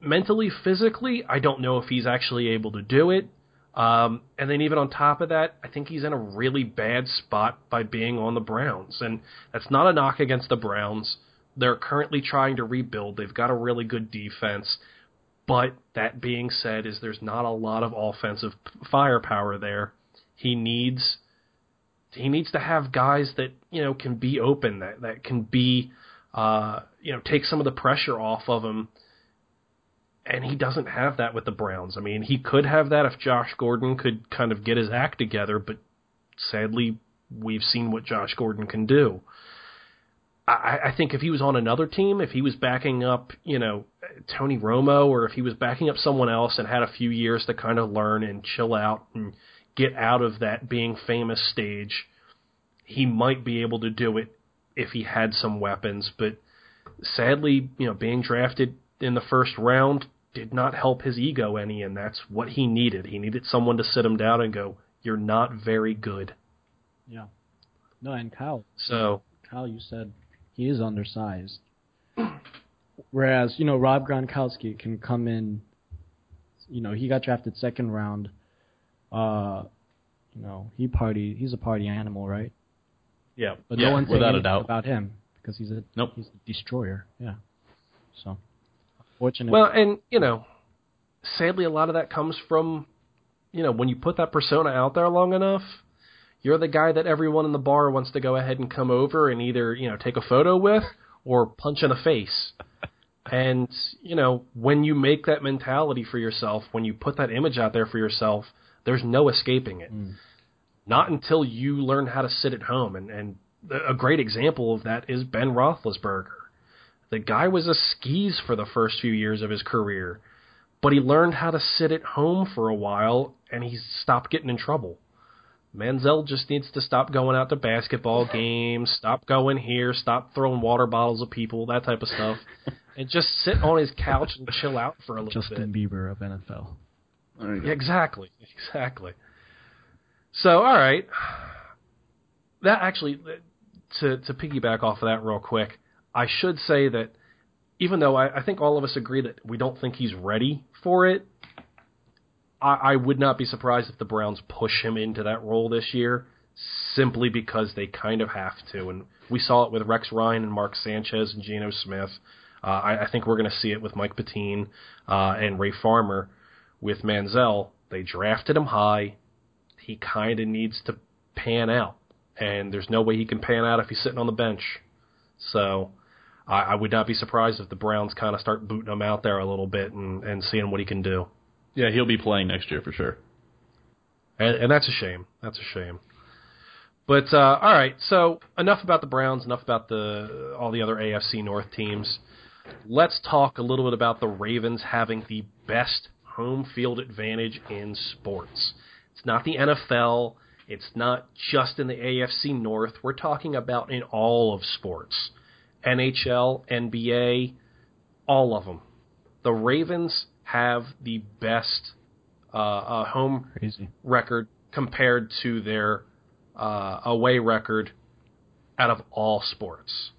mentally, physically, I don't know if he's actually able to do it. Um, and then even on top of that, I think he's in a really bad spot by being on the Browns. And that's not a knock against the Browns. They're currently trying to rebuild. They've got a really good defense. But that being said, is there's not a lot of offensive firepower there. He needs he needs to have guys that you know can be open, that that can be uh, you know take some of the pressure off of him. And he doesn't have that with the Browns. I mean, he could have that if Josh Gordon could kind of get his act together, but sadly, we've seen what Josh Gordon can do. I, I think if he was on another team, if he was backing up, you know, Tony Romo, or if he was backing up someone else and had a few years to kind of learn and chill out and get out of that being famous stage, he might be able to do it if he had some weapons. But sadly, you know, being drafted in the first round did not help his ego any, and that's what he needed. He needed someone to sit him down and go, "You're not very good." Yeah. No, and Kyle, So Kyle, you said he is undersized. Whereas, you know, Rob Gronkowski can come in, you know, he got drafted second round. uh, you know, he party. He's a party animal, right? Yeah. But Yeah, no one's without a anything doubt. about him because he's a Nope. he's a destroyer. Yeah. So, fortunate. Well, and you know, sadly, a lot of that comes from, you know, when you put that persona out there long enough, you're the guy that everyone in the bar wants to go ahead and come over and either you know take a photo with or punch in the face. And you know, when you make that mentality for yourself, when you put that image out there for yourself, there's no escaping it. Mm. Not until you learn how to sit at home. And and a great example of that is Ben Roethlisberger. The guy was a skis for the first few years of his career, but he learned how to sit at home for a while and he stopped getting in trouble. Manziel just needs to stop going out to basketball games, stop going here, stop throwing water bottles at people, that type of stuff, and just sit on his couch and chill out for a little Justin bit. Justin Bieber of NFL. Yeah, exactly, exactly. So, all right, that actually to to piggyback off of that real quick, I should say that even though I, I think all of us agree that we don't think he's ready for it, I, I would not be surprised if the Browns push him into that role this year, simply because they kind of have to. And we saw it with Rex Ryan and Mark Sanchez and Geno Smith. Uh, I, I think we're going to see it with Mike Pettine uh, and Ray Farmer with Manziel. They drafted him high. He kind of needs to pan out, and there's no way he can pan out if he's sitting on the bench. So I, I would not be surprised if the Browns kind of start booting him out there a little bit and, and seeing what he can do. Yeah, he'll be playing next year for sure. And, and that's a shame. That's a shame. But uh, all right, so enough about the Browns. Enough about the all the other AFC North teams. Let's talk a little bit about the Ravens having the best home field advantage in sports. It's not the NFL. It's not just in the AFC North. We're talking about in all of sports. NHL, NBA, all of them. The Ravens have the best uh, uh, home Crazy. record compared to their uh, away record out of all sports.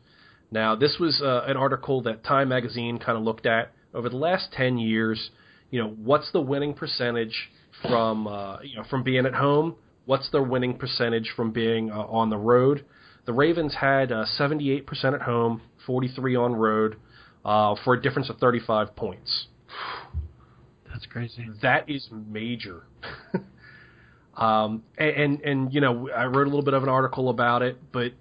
Now, this was uh, an article that Time Magazine kind of looked at over the last ten years. You know, what's the winning percentage from uh, you know from being at home? What's their winning percentage from being uh, on the road? The Ravens had uh, 78% at home, 43 on road, uh, for a difference of 35 points. That's crazy. That is major. um, and, and and you know, I wrote a little bit of an article about it, but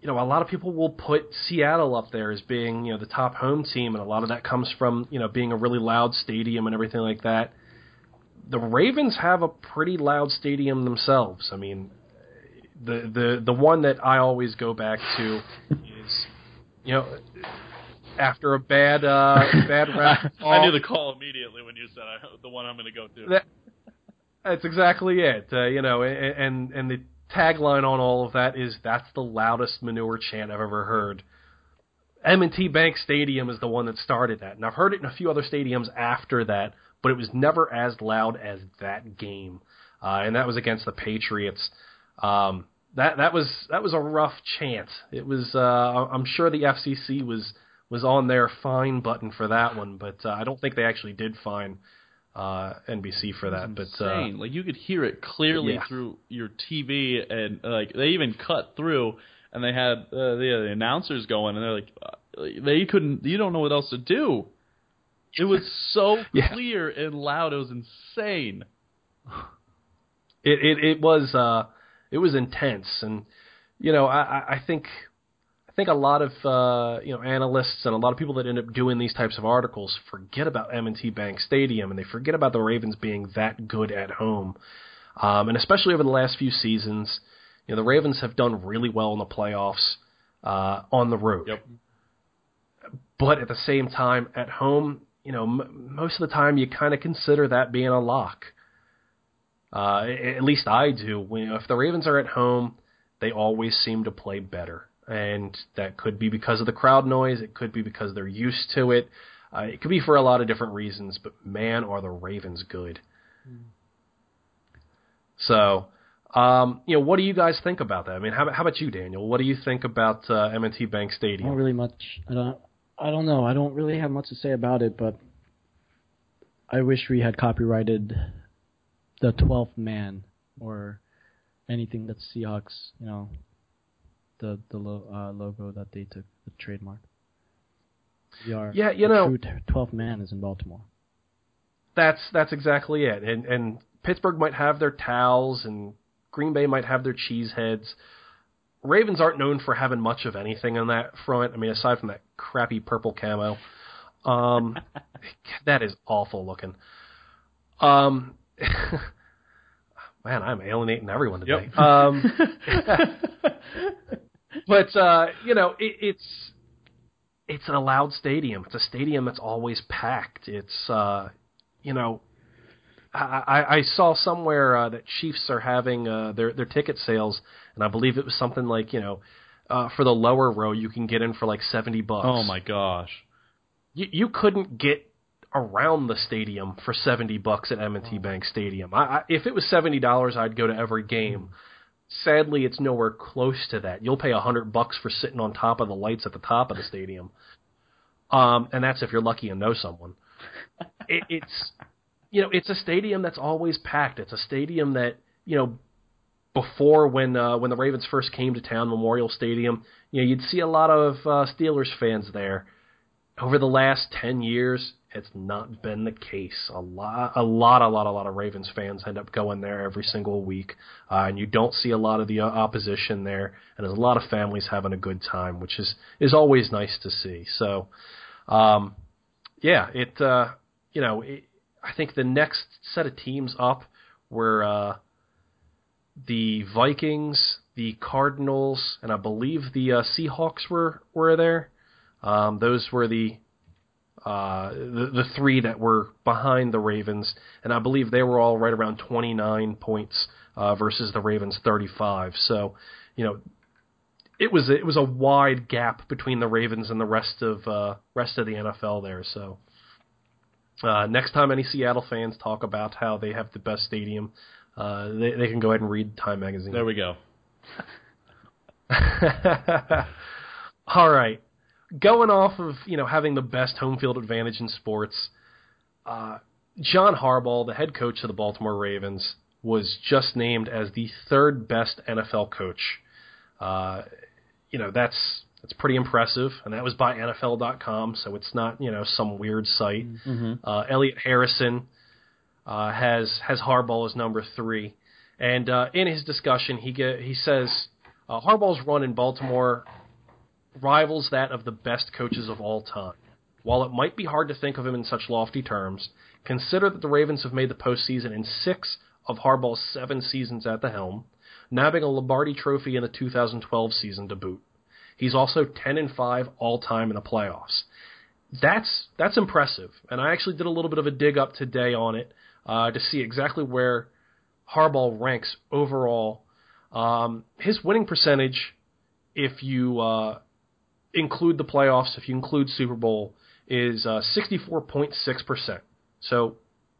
you know, a lot of people will put Seattle up there as being you know the top home team, and a lot of that comes from you know being a really loud stadium and everything like that. The Ravens have a pretty loud stadium themselves. I mean, the the the one that I always go back to is you know after a bad uh bad rap I knew the call immediately when you said I, the one I'm going to go to. That- That's exactly it. Uh, you know, and, and and the tagline on all of that is "That's the loudest manure chant I've ever heard." M&T Bank Stadium is the one that started that, and I've heard it in a few other stadiums after that, but it was never as loud as that game, uh, and that was against the Patriots. Um, that that was that was a rough chant. It was. Uh, I'm sure the FCC was was on their fine button for that one, but uh, I don't think they actually did fine uh, NBC for that. But uh, insane. like you could hear it clearly Yeah. through your TV, and like they even cut through, and they had uh, the, the announcers going, and they're like, uh, they couldn't. You don't know what else to do. It was so Yeah. clear and loud. It was insane. it it, it was uh, it was intense, and you know I, I- think I think a lot of uh, you know analysts and a lot of people that end up doing these types of articles forget about M&T Bank Stadium and they forget about the Ravens being that good at home, um, and especially over the last few seasons, you know the Ravens have done really well in the playoffs uh, on the road. Yep. But at the same time, at home, you know, m- most of the time you kind of consider that being a lock. Uh, at least I do. If the Ravens are at home, they always seem to play better, and that could be because of the crowd noise. It could be because they're used to it. Uh, it could be for a lot of different reasons. But man, are the Ravens good! So, um, you know, what do you guys think about that? I mean, how, how about you, Daniel? What do you think about uh, M&T Bank I don't really much. I don't. I don't know. I don't really have much to say about it, but I wish we had copyrighted the twelfth man or anything that Seahawks, you know, the the lo- uh, logo that they took, the trademark. We are Yeah, you the know- twelfth man is in Baltimore. That's that's exactly it. And and Pittsburgh might have their towels, and Green Bay might have their cheese heads. Ravens aren't known for having much of anything on that front. I mean, aside from that crappy purple camo, um, that is awful looking. Um, man, I'm alienating everyone today. Yep. Um, but uh, you know, it, it's it's a loud stadium. It's a stadium that's always packed. It's uh, you know, I, I, I saw somewhere uh, that Chiefs are having uh, their their ticket sales, and I believe it was something like you know, uh, for the lower row you can get in for like seventy bucks. Oh my gosh. You, you couldn't get around the stadium for seventy bucks at M&T Bank Stadium. I, I, if it was seventy dollars, I'd go to every game. Sadly, it's nowhere close to that. You'll pay a hundred bucks for sitting on top of the lights at the top of the stadium, um, and that's if you're lucky and know someone. It, it's you know, it's a stadium that's always packed. It's a stadium that you know before when uh, when the Ravens first came to town, Memorial Stadium, you know, you'd see a lot of uh, Steelers fans there. Over the last ten years, it's not been the case. A lot, a lot, a lot, a lot of Ravens fans end up going there every single week, uh, and you don't see a lot of the uh, opposition there. And there's a lot of families having a good time, which is is always nice to see. So, um, yeah, it uh, you know, it, I think the next set of teams up were uh, the Vikings, the Cardinals, and I believe the uh, Seahawks were were there. Um, those were the uh, the the three that were behind the Ravens, and I believe they were all right around 29 points uh, versus the Ravens 35. So, you know, it was it was a wide gap between the Ravens and the rest of uh, rest of the NFL there. So. Uh, next time any Seattle fans talk about how they have the best stadium, uh, they, they can go ahead and read Time magazine. There we go. All right, going off of you know having the best home field advantage in sports, uh, John Harbaugh, the head coach of the Baltimore Ravens, was just named as the third best NFL coach. Uh, you know that's that's pretty impressive, and that was by NFL.com, so it's not you know some weird site. Uh, Elliot Harrison uh, has has Harbaugh as number three, and uh, in his discussion, he get, he says uh, Harbaugh's run in Baltimore rivals that of the best coaches of all time. While it might be hard to think of him in such lofty terms, consider that the Ravens have made the postseason in six of Harbaugh's seven seasons at the helm, nabbing a Lombardi Trophy in the 2012 season to boot. He's also 10 and 5 all time in the playoffs. That's that's impressive, and I actually did a little bit of a dig up today on it uh, to see exactly where Harbaugh ranks overall. Um, his winning percentage, if you uh, include the playoffs, if you include Super Bowl, is uh, 64.6%. So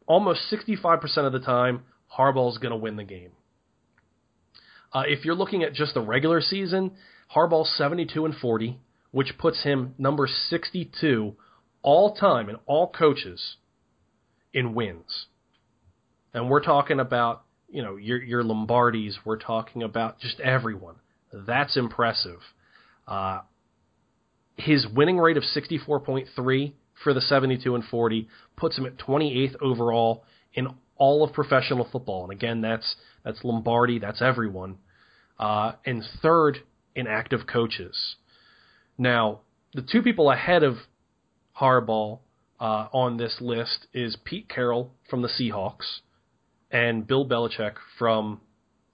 almost 65% of the time, Harbaugh's going to win the game. Uh, if you're looking at just the regular season, Harbaugh's 72 and 40, which puts him number 62 all time in all coaches in wins. And we're talking about, you know, your your Lombardis, we're talking about just everyone. That's impressive. Uh, his winning rate of 64.3 for the 72 and 40 puts him at 28th overall in all of professional football. And again, that's that's Lombardi, that's everyone. Uh, and third in active coaches. Now, the two people ahead of Harbaugh uh, on this list is Pete Carroll from the Seahawks and Bill Belichick from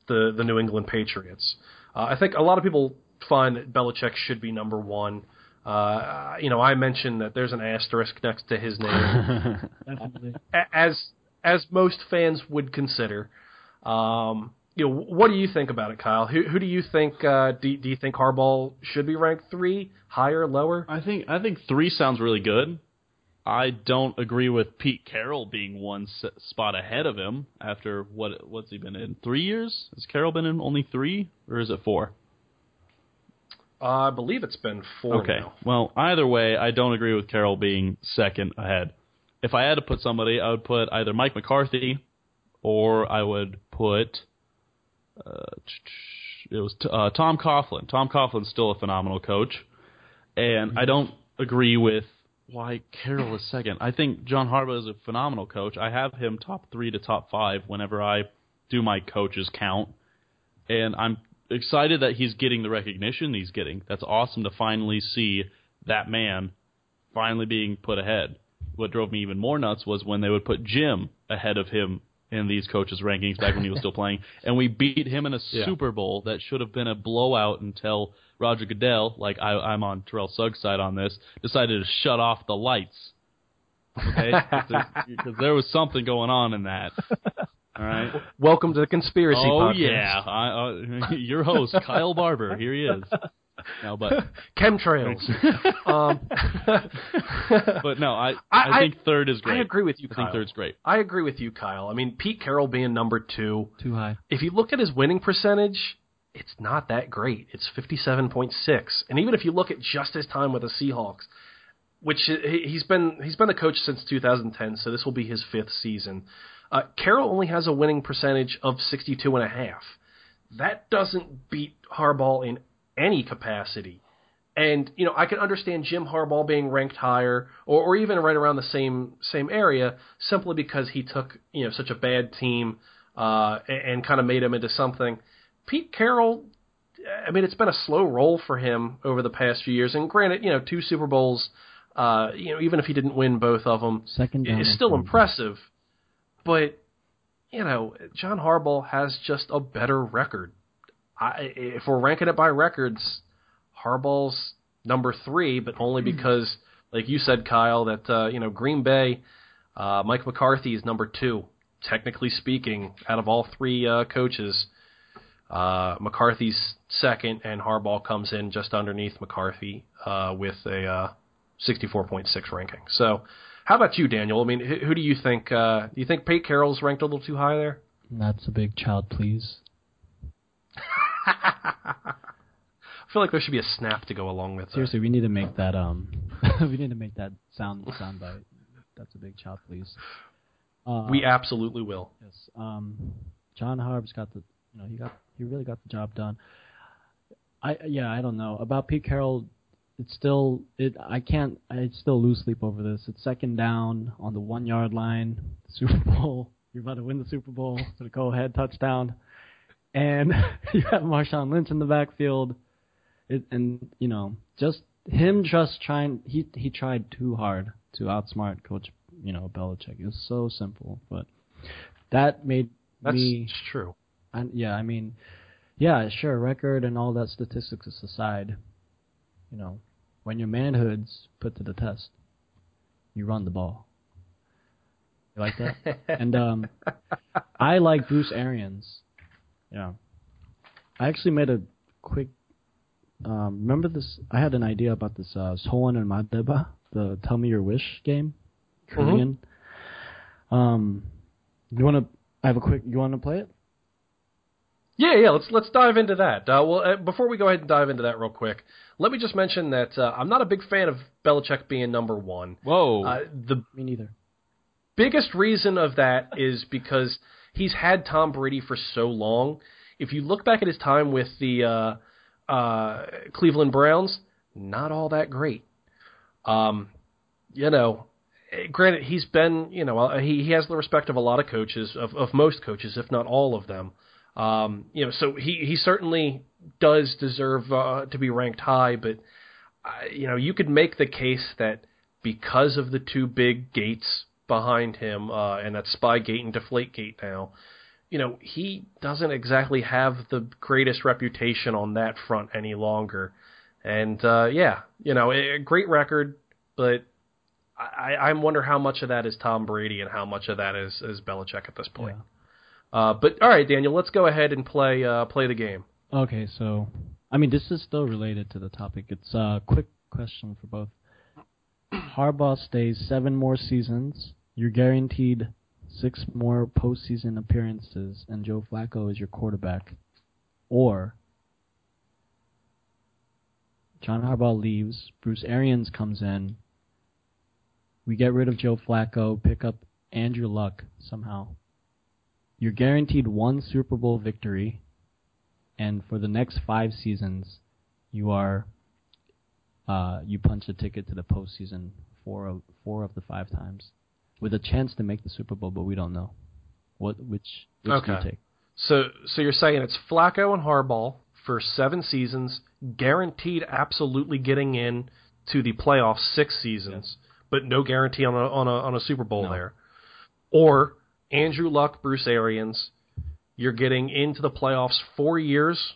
the the New England Patriots. Uh, I think a lot of people find that Belichick should be number one. Uh, you know, I mentioned that there's an asterisk next to his name, as as most fans would consider. Um, you know, what do you think about it, Kyle? Who who do you think? Uh, do do you think Harbaugh should be ranked three, higher, lower? I think I think three sounds really good. I don't agree with Pete Carroll being one s- spot ahead of him after what what's he been in three years? Has Carroll been in only three or is it four? Uh, I believe it's been four Okay. now. Well, either way, I don't agree with Carroll being second ahead. If I had to put somebody, I would put either Mike McCarthy or I would put uh, it was uh, Tom Coughlin. Tom Coughlin's still a phenomenal coach, and I don't agree with why Carroll is second. I think John Harbaugh is a phenomenal coach. I have him top three to top five whenever I do my coaches count, and I'm excited that he's getting the recognition he's getting. That's awesome to finally see that man finally being put ahead. What drove me even more nuts was when they would put Jim ahead of him in these coaches' rankings back when he was still playing, and we beat him in a Yeah. Super Bowl that should have been a blowout until Roger Goodell, like I, I'm on Terrell Suggs' side on this, decided to shut off the lights. Okay, because there was something going on in that. All right. Welcome to the conspiracy Oh podcast. yeah, I, uh, your host Kyle Barber. Here he is. No, but Chemtrails. um, but no, I I- I, think third is great. I agree with you, I Kyle. think third's great. I agree with you, Kyle. I mean, Pete Carroll being number two. Too high. If you look at his winning percentage, it's not that great. It's fifty-seven point six, and even if you look at just his time with the Seahawks, which he- he's been he's been the coach since 2010, so this will be his fifth season. Uh, Carroll only has a winning percentage of sixty-two and a half. That doesn't beat Harbaugh in any capacity. And you know, I can understand Jim Harbaugh being ranked higher, or, or even right around the same same area, simply because he took you know such a bad team uh, and, and kind of made him into something. Pete Carroll, I mean, it's been a slow roll for him over the past few years. And granted, you know, two Super Bowls, uh, you know, even if he didn't win both of them, Second is still impressive. But you know, John Harbaugh has just a better record. I, if we're ranking it by records, Harbaugh's number three, but only because, like you said, Kyle, that uh, you know Green Bay, uh, Mike McCarthy is number two. Technically speaking, out of all three uh, coaches, uh, McCarthy's second, and Harbaugh comes in just underneath McCarthy uh, with a uh, 64.6 ranking. So, how about you, Daniel? I mean, who, who do you think? Uh, do you think Pete Carroll's ranked a little too high there? That's a big child, please. I feel like there should be a snap to go along with that. Seriously, we need to make that um, we need to make that sound soundbite. That's a big child, please. Uh, We absolutely will. Yes. Um, John Harb's got the, you know, he got, he really got the job done. I, yeah, I don't know about Pete Carroll. It's still, it, I can't, I still lose sleep over this. It's second down on the one yard line, Super Bowl. You're about to win the Super Bowl. So go ahead, touchdown, and you have Marshawn Lynch in the backfield. It, and you know, just him just trying, he he tried too hard to outsmart Coach, you know, Belichick. It's so simple, but that made That's me true. and yeah, I mean, yeah, sure, record and all that statistics aside, you know, when your manhood's put to the test, you run the ball. You like that? and um, I like Bruce Arians. Yeah, I actually made a quick. Um, remember this? I had an idea about this uh, and Madeba, the Tell Me Your Wish game, Korean. Um, you want to? I have a quick. You want to play it? Yeah, yeah. Let's let's dive into that. Uh, well, uh, before we go ahead and dive into that real quick, let me just mention that uh, I'm not a big fan of Belichick being number one. Whoa. Uh, the Me neither. biggest reason of that is because he's had Tom Brady for so long. If you look back at his time with the uh, uh, Cleveland Browns, not all that great. Um, you know, granted, he's been, you know, uh, he, he has the respect of a lot of coaches, of, of most coaches, if not all of them. Um, you know, so he, he certainly does deserve uh, to be ranked high, but, uh, you know, you could make the case that because of the two big gates behind him, uh, and that Spy Gate and Deflate Gate now, you know, he doesn't exactly have the greatest reputation on that front any longer. And uh, yeah, you know, a great record, but I, I wonder how much of that is Tom Brady and how much of that is, is Belichick at this point. Uh, but all right, Daniel, let's go ahead and play uh, play the game. Okay, so I mean, this is still related to the topic. It's a quick question for both. Harbaugh stays seven more seasons. You're guaranteed six more postseason appearances, and Joe Flacco is your quarterback. Or John Harbaugh leaves, Bruce Arians comes in. We get rid of Joe Flacco, pick up Andrew Luck somehow. You're guaranteed one Super Bowl victory, and for the next five seasons, you are uh, you punch a ticket to the postseason four of four of the five times, with a chance to make the Super Bowl, but we don't know what which which do you take? So, so you're saying it's Flacco and Harbaugh for seven seasons, guaranteed absolutely getting in to the playoffs six seasons, but no guarantee on a on a on a Super Bowl No. there. Or Andrew Luck, Bruce Arians, you're getting into the playoffs four years,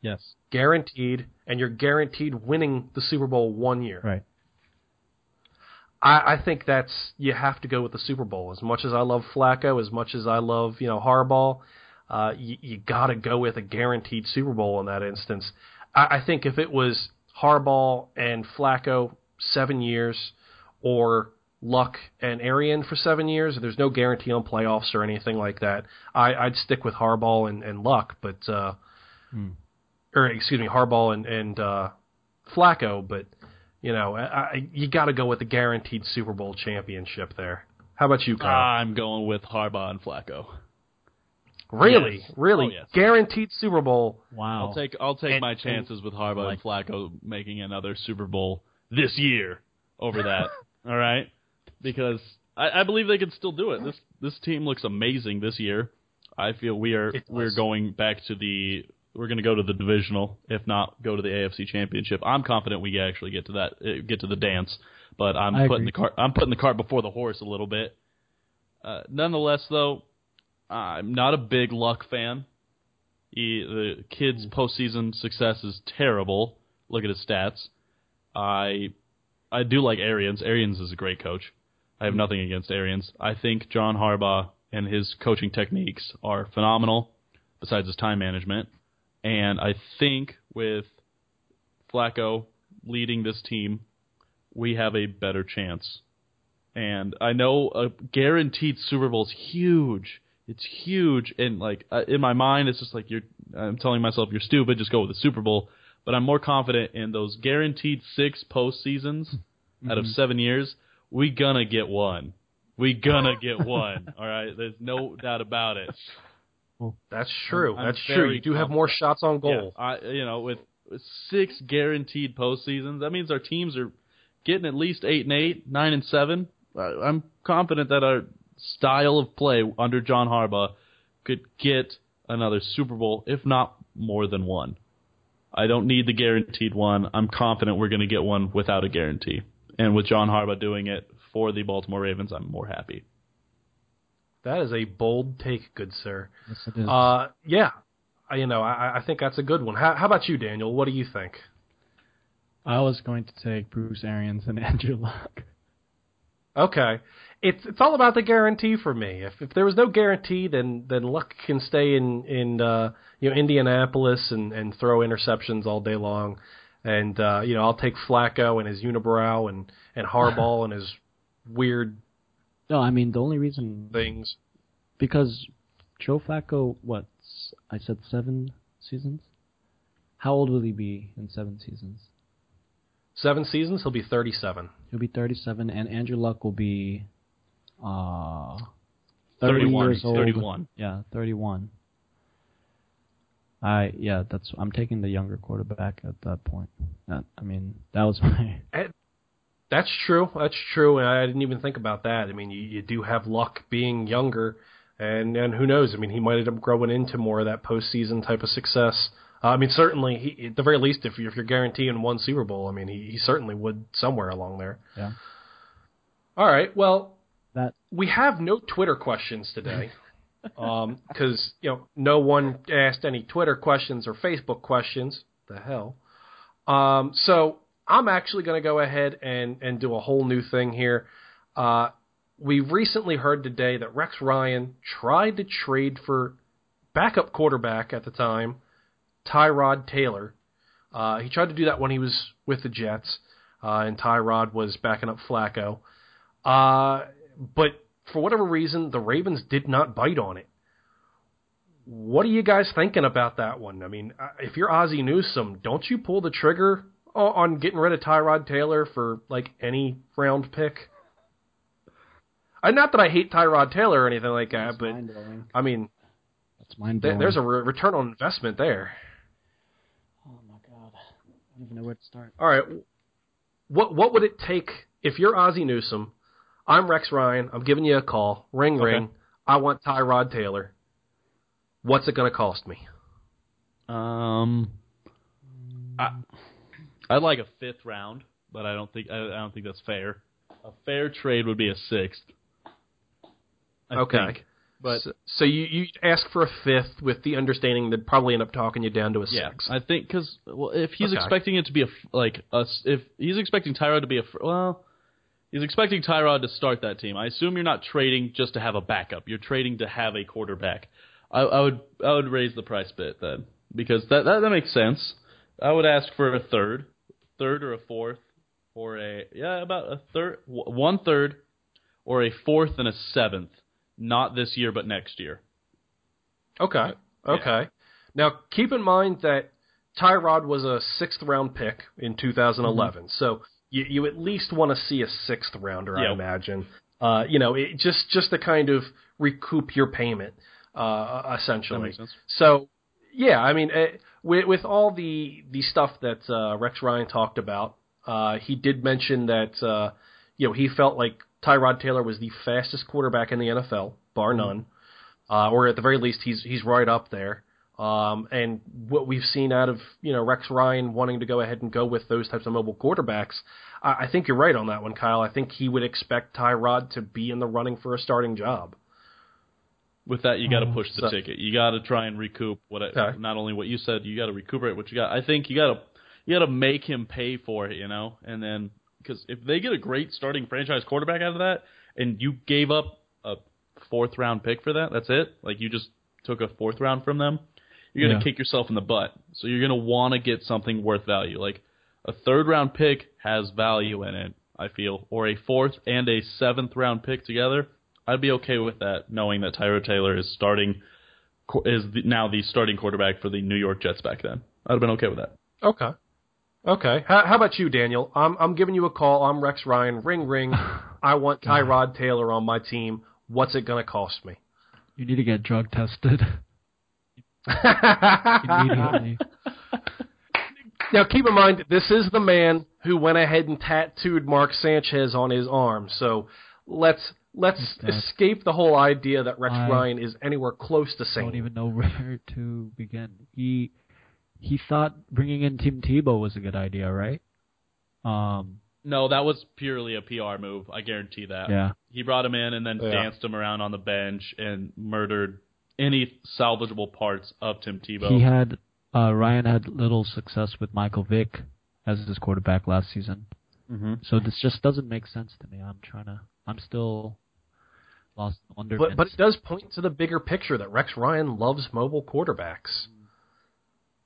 Yes. guaranteed, and you're guaranteed winning the Super Bowl one year. Right. I, I think that's you have to go with the Super Bowl. As much as I love Flacco, as much as I love you know Harbaugh, uh, you, you got to go with a guaranteed Super Bowl in that instance. I, I think if it was Harbaugh and Flacco seven years, or Luck and Arian for seven years, there's no guarantee on playoffs or anything like that. I, I'd stick with Harbaugh and, and Luck, but uh, or excuse me, Harbaugh and and uh, Flacco, but you know, I, I, you got to go with the guaranteed Super Bowl championship there. How about you, Kyle? I'm going with Harbaugh and Flacco. really, yes. really, Oh, yes. guaranteed Super Bowl. Wow. I'll take I'll take And- my and- chances with Harbaugh Like- and Flacco making another Super Bowl this year over that. all right, because I, I believe they can still do it. This this team looks amazing this year. I feel we are we're going back to the we're going to go to the divisional, if not go to the AFC Championship. I'm confident we actually get to that uh, get to the dance, but I'm I putting agree. the cart I'm putting the cart before the horse a little bit. Uh, nonetheless, though, I'm not a big Luck fan. He, the kid's postseason success is terrible. Look at his stats. I I do like Arians. Arians is a great coach. I have nothing against Arians. I think John Harbaugh and his coaching techniques are phenomenal, besides his time management. And I think with Flacco leading this team, we have a better chance. And I know a guaranteed Super Bowl is huge. It's huge, and like uh, in my mind, it's just like you're. I'm telling myself you're stupid. Just go with the Super Bowl. But I'm more confident in those guaranteed six postseasons out of seven years. We gonna get one. We gonna get one. All right. There's no doubt about it. That's true. I'm That's true. You do have more shots on goal. Yeah, I you know with, six guaranteed postseasons, that means our teams are getting at least eight and eight, nine and seven. I, I'm confident that our style of play under John Harbaugh could get another Super Bowl, if not more than one. I don't need the guaranteed one. I'm confident we're going to get one without a guarantee. And with John Harbaugh doing it for the Baltimore Ravens, I'm more happy. That is a bold take, good sir. Yes, it is. Uh, yeah, I- you know, I, I think that's a good one. How, how about you, Daniel? What do you think? I was going to take Bruce Arians and Andrew Luck. Okay, it's it's all about the guarantee for me. If if there was no guarantee, then then Luck can stay in in uh, you know Indianapolis and and throw interceptions all day long, and uh, you know I'll take Flacco and his unibrow and and Harbaugh and his weird No, I mean the only reason things. because Joe Flacco, what I said seven seasons. How old will he be in seven seasons? Seven seasons, he'll be thirty-seven. He'll be 37, and Andrew Luck will be uh, 30 31, years old. 31. Yeah, 31. I yeah, that's I'm taking the younger quarterback at that point. That, I mean, that was my That's true. That's true, and I didn't even think about that. I mean, you, you do have Luck being younger, and and who knows? I mean, he might end up growing into more of that postseason type of success. Uh, I mean, certainly, he, at the very least, if you're, if you're guaranteeing one Super Bowl, I mean, he, he certainly would somewhere along there. yeah. All right, well, That we have no Twitter questions today because you know no one asked any Twitter questions or Facebook questions. The hell. Um, so I'm actually going to go ahead and and do a whole new thing here. Uh, we recently heard today that Rex Ryan tried to trade for backup quarterback at the time, Tyrod Taylor. Uh, he tried to do that when he was with the Jets, uh, and Tyrod was backing up Flacco. Uh, but for whatever reason, the Ravens did not bite on it. What are you guys thinking about that one? I mean, uh, if you're Ozzie Newsome, don't you pull the trigger on getting rid of Tyrod Taylor for like any round pick? Not that I hate Tyrod Taylor or anything like that, That's but. I mean, That's mind th- blowing. there's a re- return on investment there. Oh my god. I don't even know where to start. All right, what what would it take if you're Ozzie Newsome? I'm Rex Ryan. I'm giving you a call. Ring Okay. ring. I want Tyrod Taylor. What's it going to cost me? Um, I, I'd like a fifth round, but I don't think I, I don't think that's fair. A fair trade would be a sixth. I Okay. think. But so, so you you ask for a fifth with the understanding that probably end up talking you down to a yeah, six. I think because well, if he's Okay. expecting it to be a like us, if he's expecting Tyrod to be a well, he's expecting Tyrod to start that team. I assume you're not trading just to have a backup. You're trading to have a quarterback. I, I would I would raise the price bit then because that, that that makes sense. I would ask for a third, third or a fourth, or a yeah about a third, one third, or a fourth and a seventh. Not this year, but next year. Okay. Okay. Now keep in mind that Tyrod was a sixth round pick in 2011, mm-hmm. so you you at least want to see a sixth rounder, I imagine. Uh, you know, it, just just to kind of recoup your payment, uh, essentially. That makes sense. So, yeah, I mean, uh, with, with all the the stuff that uh, Rex Ryan talked about, uh, he did mention that uh, you know he felt like Tyrod Taylor was the fastest quarterback in the NFL, bar none, uh, or at the very least he's he's right up there. Um, and what we've seen out of you know Rex Ryan wanting to go ahead and go with those types of mobile quarterbacks, I, I think you're right on that one, Kyle. I think he would expect Tyrod to be in the running for a starting job. With that, you got to Oh, push the so- ticket. You got to try and recoup what I, Okay. not only what you said. You got to recuperate what you got. I think you got to you got to make him pay for it. You know, and then because if they get a great starting franchise quarterback out of that, and you gave up a fourth round pick for that, that's it. Like you just took a fourth round from them. You're gonna Yeah. kick yourself in the butt. So you're gonna want to get something worth value. Like a third round pick has value in it. I feel, or a fourth and a seventh round pick together. I'd be okay with that, knowing that Tyrod Taylor is starting is the, now the starting quarterback for the New York Jets back then. I'd have been okay with that. Okay. Okay. How, how about you, Daniel? I'm I'm giving you a call. I'm Rex Ryan. Ring ring. I want Tyrod Taylor on my team. What's it going to cost me? You need to get drug tested immediately. now, keep in mind, this is the man who went ahead and tattooed Mark Sanchez on his arm. So let's let's escape the whole idea that Rex I Ryan is anywhere close to I sane. don't even know where to begin. He he thought bringing in Tim Tebow was a good idea, right? Um, No, that was purely a PR move. I guarantee that. yeah. He brought him in and then Yeah. danced him around on the bench and murdered any salvageable parts of Tim Tebow. He had uh, Ryan had little success with Michael Vick as his quarterback last season. mm-hmm. So this just doesn't make sense to me. I'm trying to. I'm still lost under. But but it does point to the bigger picture that Rex Ryan loves mobile quarterbacks.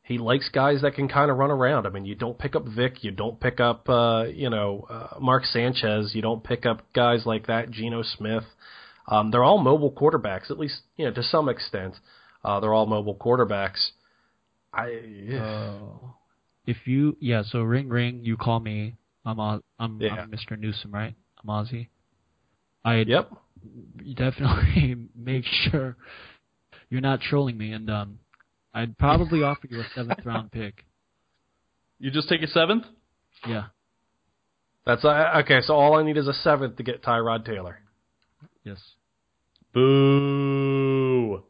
He likes guys that can kind of run around. I mean, you don't pick up Vick, you don't pick up uh, you know uh, Mark Sanchez, you don't pick up guys like that, Geno Smith. Um, they're all mobile quarterbacks, at least you know to some extent. Uh, they're all mobile quarterbacks. I Uh, if you yeah, so ring ring, you call me. I'm I'm, Yeah. I'm Mr. Newsome, right? I'm Ozzie. I yep. definitely make sure you're not trolling me, and um, I'd probably offer you a seventh round pick. You just take a seventh? Yeah. That's uh, okay. So all I need is a seventh to get Tyrod Taylor. Yes. Boo.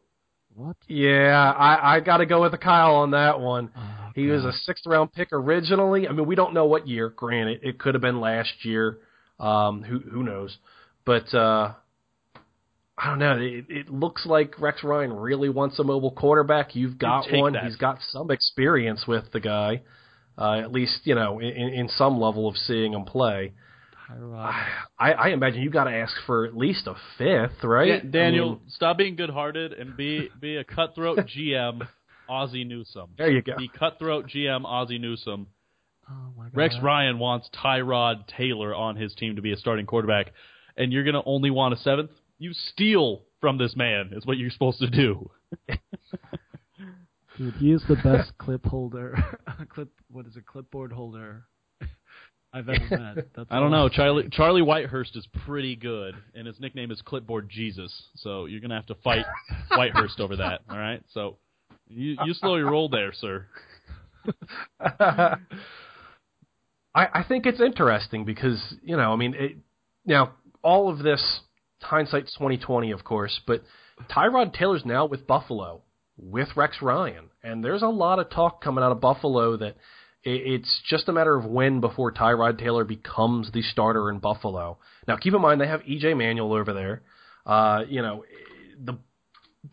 What? Yeah, I I got to go with the Kyle on that one. Oh, He was a sixth round pick originally. I mean, we don't know what year. Granted, it could have been last year. Um, who who knows? But uh, I don't know. It, it looks like Rex Ryan really wants a mobile quarterback. You've got take one. that. He's got some experience with the guy. Uh, at least you know in, in some level of seeing him play. Tyrod. I, I imagine you got to ask for at least a fifth, right? Yeah, Daniel, I mean, stop being good-hearted and be be a cutthroat GM, Ozzie Newsome. there you go. Be cutthroat GM, Ozzie Newsome. Oh my God. Rex Ryan wants Tyrod Taylor on his team to be a starting quarterback, and you're going to only want a seventh? You steal from this man, is what you're supposed to do. Dude, he is the best clip holder. clip. What is it? Clipboard holder. I've ever met. That's I don't know. Charlie Charlie Whitehurst is pretty good, and his nickname is Clipboard Jesus. So you're gonna have to fight Whitehurst over that. All right. So you you slow your roll there, sir. I, I think it's interesting because you know, I mean, it, now all of this hindsight's twenty twenty, of course, but Tyrod Taylor's now with Buffalo with Rex Ryan, and there's a lot of talk coming out of Buffalo that it, it's just a matter of when before Tyrod Taylor becomes the starter in Buffalo. Now, keep in mind they have EJ Manuel over there. Uh, you know, the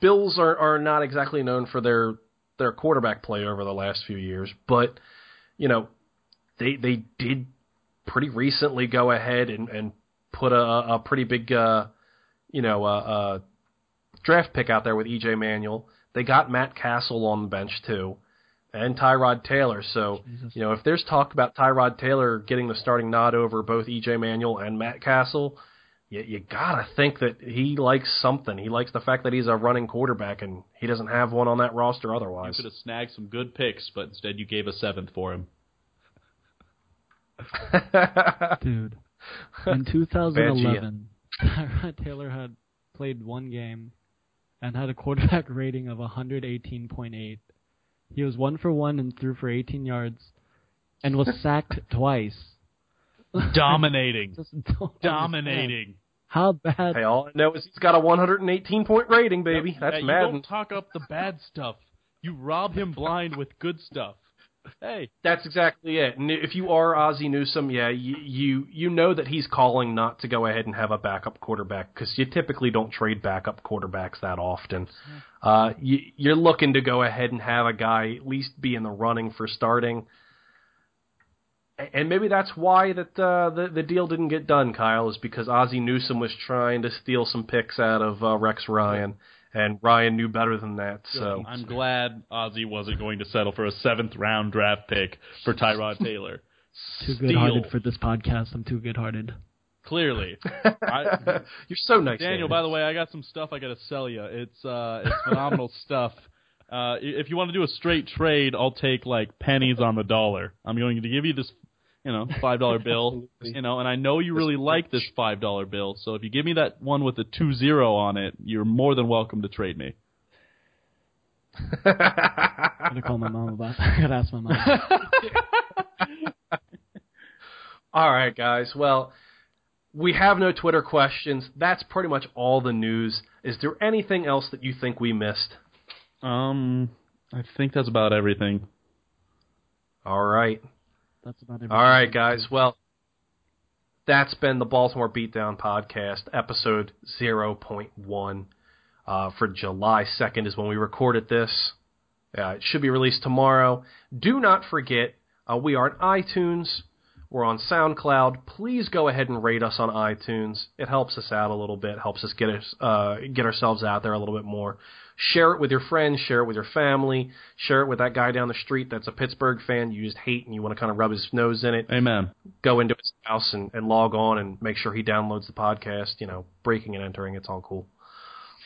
Bills are are not exactly known for their their quarterback play over the last few years, but you know, they they did pretty recently go ahead and and put a, a pretty big uh, you know uh, uh, draft pick out there with EJ Manuel. They got Matt Cassel on the bench too, and Tyrod Taylor. So Jesus. you know if there's talk about Tyrod Taylor getting the starting nod over both EJ Manuel and Matt Cassel, you, you gotta think that he likes something. He likes the fact that he's a running quarterback and he doesn't have one on that roster otherwise. You could have snagged some good picks, but instead you gave a seventh for him. Dude. In 2011, Tyrod Taylor had played one game and had a quarterback rating of 118.8. He was one for one and threw for 18 yards and was sacked twice. Dominating. Just understand. Dominating. How bad? hey, all I know is he's got a 118 point rating, baby. That's Hey, you don't talk up the bad stuff. You rob him blind with good stuff. Hey, That's exactly it. And if you are Ozzie Newsome, yeah, you you, you know that he's calling not to go ahead and have a backup quarterback because you typically don't trade backup quarterbacks that often. Uh, you, you're looking to go ahead and have a guy at least be in the running for starting. And maybe that's why that uh, the the deal didn't get done, Kyle, is because Ozzie Newsome was trying to steal some picks out of uh, Rex Ryan, and Ryan knew better than that. So I'm glad Ozzie wasn't going to settle for a seventh round draft pick for Tyrod Taylor. Too good-hearted for this podcast. I'm too good-hearted. Clearly. I, you're so nice, Daniel, by the way, I got some stuff I got to sell you. It's uh, it's phenomenal stuff. Uh, if you want to do a straight trade, I'll take like pennies on the dollar. I'm going to give you this, you know, five dollar bill. You know, and I know you really like this five dollar bill. So if you give me that one with the two zero on it, you're more than welcome to trade me. I'm gonna call my mom about. I gotta ask my mom. All right, guys. Well, we have no Twitter questions. That's pretty much all the news. Is there anything else that you think we missed? Um, I think that's about everything. All right. That's about everything. All right, guys. Well, that's been the Baltimore Beatdown Podcast, episode 0.1 uh, for July 2nd is when we recorded this. Uh, it should be released tomorrow. Do not forget, uh, we are on iTunes. We're on SoundCloud. Please go ahead and rate us on iTunes. It helps us out a little bit, helps us get us uh, get ourselves out there a little bit more. Share it with your friends, share it with your family, share it with that guy down the street that's a Pittsburgh fan you just hate and you want to kind of rub his nose in it Amen. go into his house and, and log on and make sure he downloads the podcast. You know, breaking and entering, it's all cool.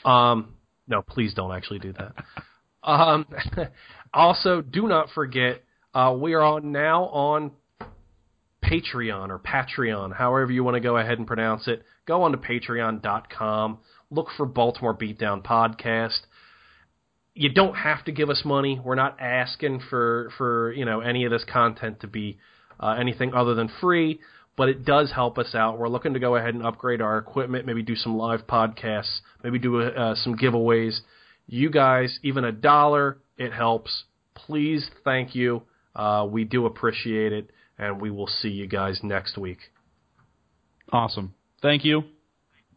Um, no, please don't actually do that. um, also, do not forget uh, we are on now on Patreon or Patreon, however you want to go ahead and pronounce it. Go on to Patreon.com. Look for Baltimore Beatdown Podcast you don't have to give us money. We're not asking for for you know any of this content to be uh, anything other than free, but it does help us out. We're looking to go ahead and upgrade our equipment, maybe do some live podcasts, maybe do uh, some giveaways. You guys, even a dollar, it helps. Please, thank you. Uh, we do appreciate it, and we will see you guys next week. Awesome. Thank you.